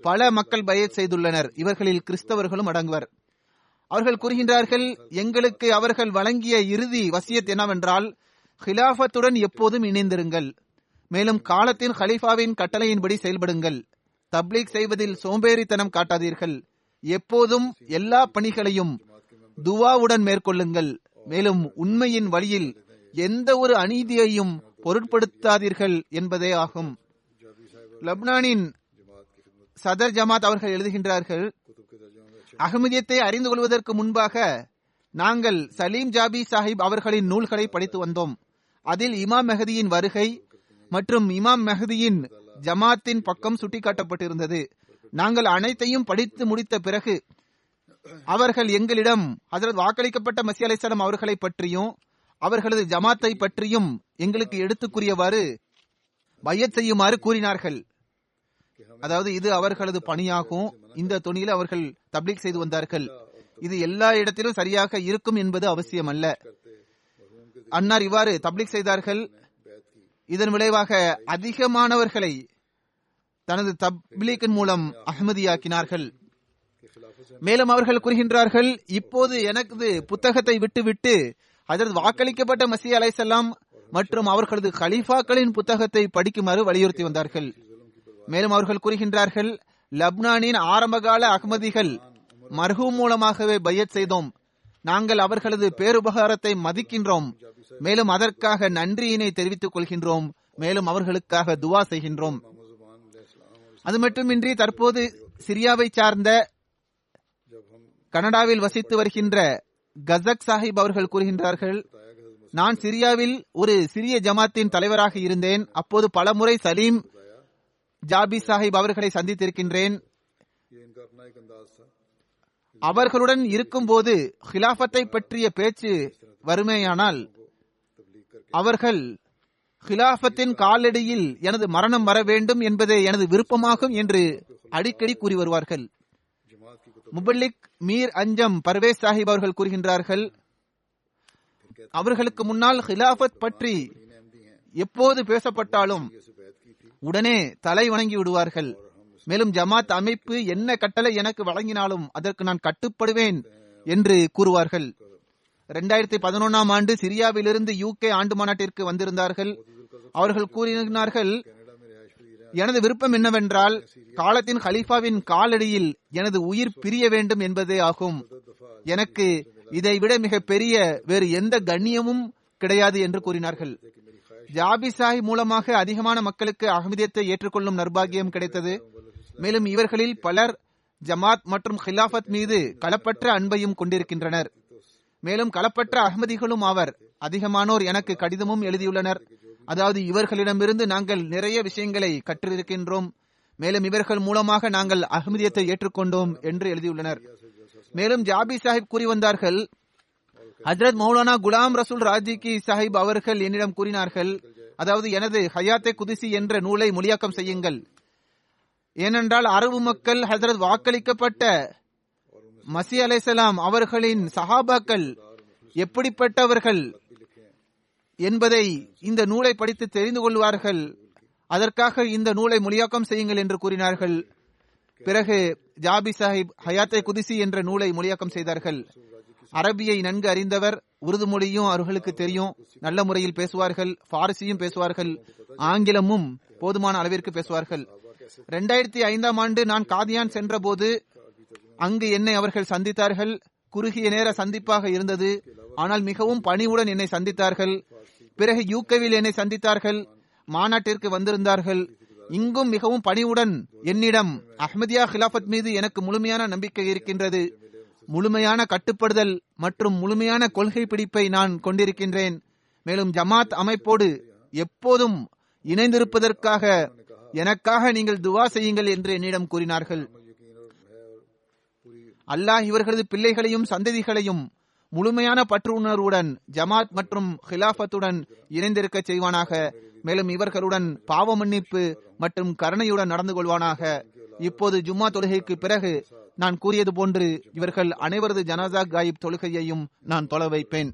பல மக்கள் பயத் செய்துள்ளனர். இவர்களில் கிறிஸ்தவர்களும் அடங்குவர். அவர்கள் கூறுகின்றார்கள் எங்களுக்கு அவர்கள் வழங்கிய இறுதி வசியத் என்னவென்றால் ஹிலாஃபத்துடன் எப்போதும் இணைந்திருங்கள். மேலும் காலத்தின் ஹலீஃபாவின் கட்டளையின்படி செயல்படுங்கள். தப்லீக் செய்வதில் சோம்பேறித்தனம் காட்டாதீர்கள். எப்போதும் எல்லா பணிகளையும் துவாவுடன் மேற்கொள்ளுங்கள். மேலும் உண்மையின் வழியில் எந்த ஒரு அநீதியையும் பொருட்படுத்தாதீர்கள் என்பதே ஆகும். லப்னானின் சதர் ஜமாத் அவர்கள் எழுதுகின்றார்கள் அகமதியத்தை அறிந்து கொள்வதற்கு முன்பாக நாங்கள் சலீம் ஜாபி சாஹிப் அவர்களின் நூல்களை படித்து வந்தோம். அதில் இமாம் மெஹதியின் வருகை மற்றும் இமாம் மெஹதியின் ஜமாத்தின் பக்கம் சுட்டிக்காட்டப்பட்டிருந்தது. நாங்கள் அனைத்தையும் படித்து முடித்த பிறகு அவர்கள் எங்களிடம் அதற்கு வாக்களிக்கப்பட்ட மசி அலைசலம் அவர்களை பற்றியும் அவர்களது ஜமாத்தை பற்றியும் எங்களுக்கு எடுத்துக்குரியவாறு பையத் செய்யுமாறு கூறினார்கள். அதாவது இது அவர்களது பணியாகும். இந்த துணியில் அவர்கள் தப்லீக் செய்து வந்தார்கள். இது எல்லா இடத்திலும் சரியாக இருக்கும் என்பது அவசியம் அல்ல அன்னார் இவ்வாறு தப்லீக் செய்தார்கள். இதன் விளைவாக அதிகமானவர்களை தனது தப்லீக்கின் மூலம் அகமதியாக்கினார்கள் மேலும் அவர்கள் கூறுகின்றார்கள் இப்போது எனது புத்தகத்தை விட்டுவிட்டு அதற்கு வாக்களிக்கப்பட்ட மசி அலைசல்லாம் மற்றும் அவர்களது கலீஃபாக்களின் புத்தகத்தை படிக்குமாறு வலியுறுத்தி வந்தார்கள். மேலும் அவர்கள் கூறுகின்றார்கள் லப்னானின் ஆரம்பகால அகமதிகள் மர்ஹூம் மூலமாகவே பையத் செய்தோம். நாங்கள் அவர்களது பேருபகாரத்தை மதிக்கின்றோம். மேலும் அதற்காக நன்றியினை தெரிவித்துக் கொள்கின்றோம். மேலும் அவர்களுக்காக துவா செய்கின்றோம். அது மட்டுமின்றி தற்போது சிரியாவை சார்ந்த கனடாவில் வசித்து வருகின்ற கசக் சாஹிப் அவர்கள் கூறுகின்றார்கள் நான் சிரியாவில் ஒரு சிறிய ஜமாத்தின் தலைவராக இருந்தேன். அப்போது பலமுறை சலீம் ஜாபி சாஹிப் அவர்களை சந்தித்திருக்கின்றேன். அவர்களுடன் இருக்கும்போது ஹிலாபத்தை பற்றிய பேச்சு வருமேயானால் அவர்கள் ஹிலாஃபத்தின் காலடியில் எனது மரணம் வர வேண்டும் என்பதே எனது விருப்பமாகும் என்று அடிக்கடி கூறி வருவார்கள். முபல்லிக் மீர் அஞ்சம் பர்வேஸ் சாஹிப் அவர்கள் கூறுகின்றார்கள் அவர்களுக்கு முன்னால் ஹிலாஃபத் பற்றி எப்போது பேசப்பட்டாலும் உடனே தலை வணங்கி விடுவார்கள். மேலும் ஜமாத் அமைப்பு என்ன கட்டளை எனக்கு வழங்கினாலும் அதற்கு நான் கட்டுப்படுவேன் என்று கூறுவார்கள். இரண்டாயிரத்தி பதினொன்னாம் ஆண்டு சிரியாவிலிருந்து யூகே ஆண்டு மாநாட்டிற்கு வந்திருந்தார்கள். அவர்கள் கூறினார்கள் எனது விருப்பம் என்னவென்றால் காலத்தின் ஹலீஃபாவின் காலடியில் எனது உயிர் பிரிய வேண்டும் என்பதே ஆகும். எனக்கு இதை விட மிக பெரிய வேறு எந்த கண்ணியமும் கிடையாது என்று கூறினார்கள். ஜாபி சாஹி மூலமாக அதிகமான மக்களுக்கு அகமதியத்தை ஏற்றுக்கொள்ளும் நர்பாகியம் கிடைத்தது. மேலும் இவர்களில் பலர் ஜமாத் மற்றும் ஹிலாஃபத் மீது களப்பற்ற அன்பையும் கொண்டிருக்கின்றனர். மேலும் களப்பற்ற அகமதிகளும் ஆவர். அதிகமானோர் எனக்கு கடிதமும் எழுதியுள்ளனர். அதாவது இவர்களிடமிருந்து நாங்கள் நிறைய விஷயங்களை கற்றிருக்கின்றோம். மேலும் இவர்கள் மூலமாக நாங்கள் அகமதியத்தை ஏற்றுக்கொண்டோம் என்று எழுதியுள்ளனர். மேலும் ஜாபி சாஹிப் கூறி வந்தார்கள் ஹஜரத் மௌலானா குலாம் ரசூல் ராஜிகி சாஹிப் அவர்கள் என்னிடம் கூறினார்கள் அதாவது எனது ஹயாத்தே குதிசி என்ற நூலை மொழியாக்கம் செய்யுங்கள். ஏனென்றால் அரபு மக்கள் ஹசரத் வாக்களிக்கப்பட்ட மசி அலைசலாம் அவர்களின் சஹாபாக்கள் எப்படிப்பட்டவர்கள் என்பதை இந்த நூலை படித்து தெரிந்து கொள்வார்கள். அதற்காக இந்த நூலை மொழியாக்கம் செய்யுங்கள் என்று கூறினார்கள். பிறகு ஜாபி சாஹிப் ஹயாத்தை குதிசி என்ற நூலை மொழியாக்கம் செய்தார்கள். அரபியை நன்கு அறிந்தவர் உருது மொழியும் அவர்களுக்கு தெரியும் நல்ல முறையில் பேசுவார்கள் பாரசியும் பேசுவார்கள் ஆங்கிலமும் போதுமான அளவிற்கு பேசுவார்கள். இரண்டாயிரத்தி ஐந்தாம் ஆண்டு நான் காதியான் சென்றபோது அங்கு என்னை அவர்கள் சந்தித்தார்கள். குறுகிய நேர சந்திப்பாக இருந்தது. ஆனால் மிகவும் பணிவுடன் என்னை சந்தித்தார்கள். பிறகு யூகேவில் என்னை சந்தித்தார்கள். மாநாட்டிற்கு வந்திருந்தார்கள். இங்கும் மிகவும் பணிவுடன் என்னிடம் அஹ்மதியா ஹிலாபத் மீது எனக்கு முழுமையான நம்பிக்கை இருக்கின்றது. முழுமையான கட்டுப்படுதல் மற்றும் முழுமையான கொள்கை பிடிப்பை நான் கொண்டிருக்கின்றேன். மேலும் ஜமாத் அமைப்போடு எப்போதும் இணைந்திருப்பதற்காக எனக்காக நீங்கள் துவா செய்யுங்கள் என்று என்னிடம் கூறினார்கள். அல்லாஹ் இவர்களது பிள்ளைகளையும் சந்ததிகளையும் முழுமையான பற்று உணர்வுடன் ஜமாத் மற்றும் ஹிலாஃபத்துடன் இணைந்திருக்க செய்வானாக. மேலும் இவர்களுடன் பாவ மன்னிப்பு மற்றும் கருணையுடன் நடந்து கொள்வானாக. இப்போது ஜும்மா தொழுகைக்கு பிறகு நான் கூறியது போன்று இவர்கள் அனைவரது ஜனாசா காயிப் தொழுகையையும் நான் தொலை வைப்பேன்.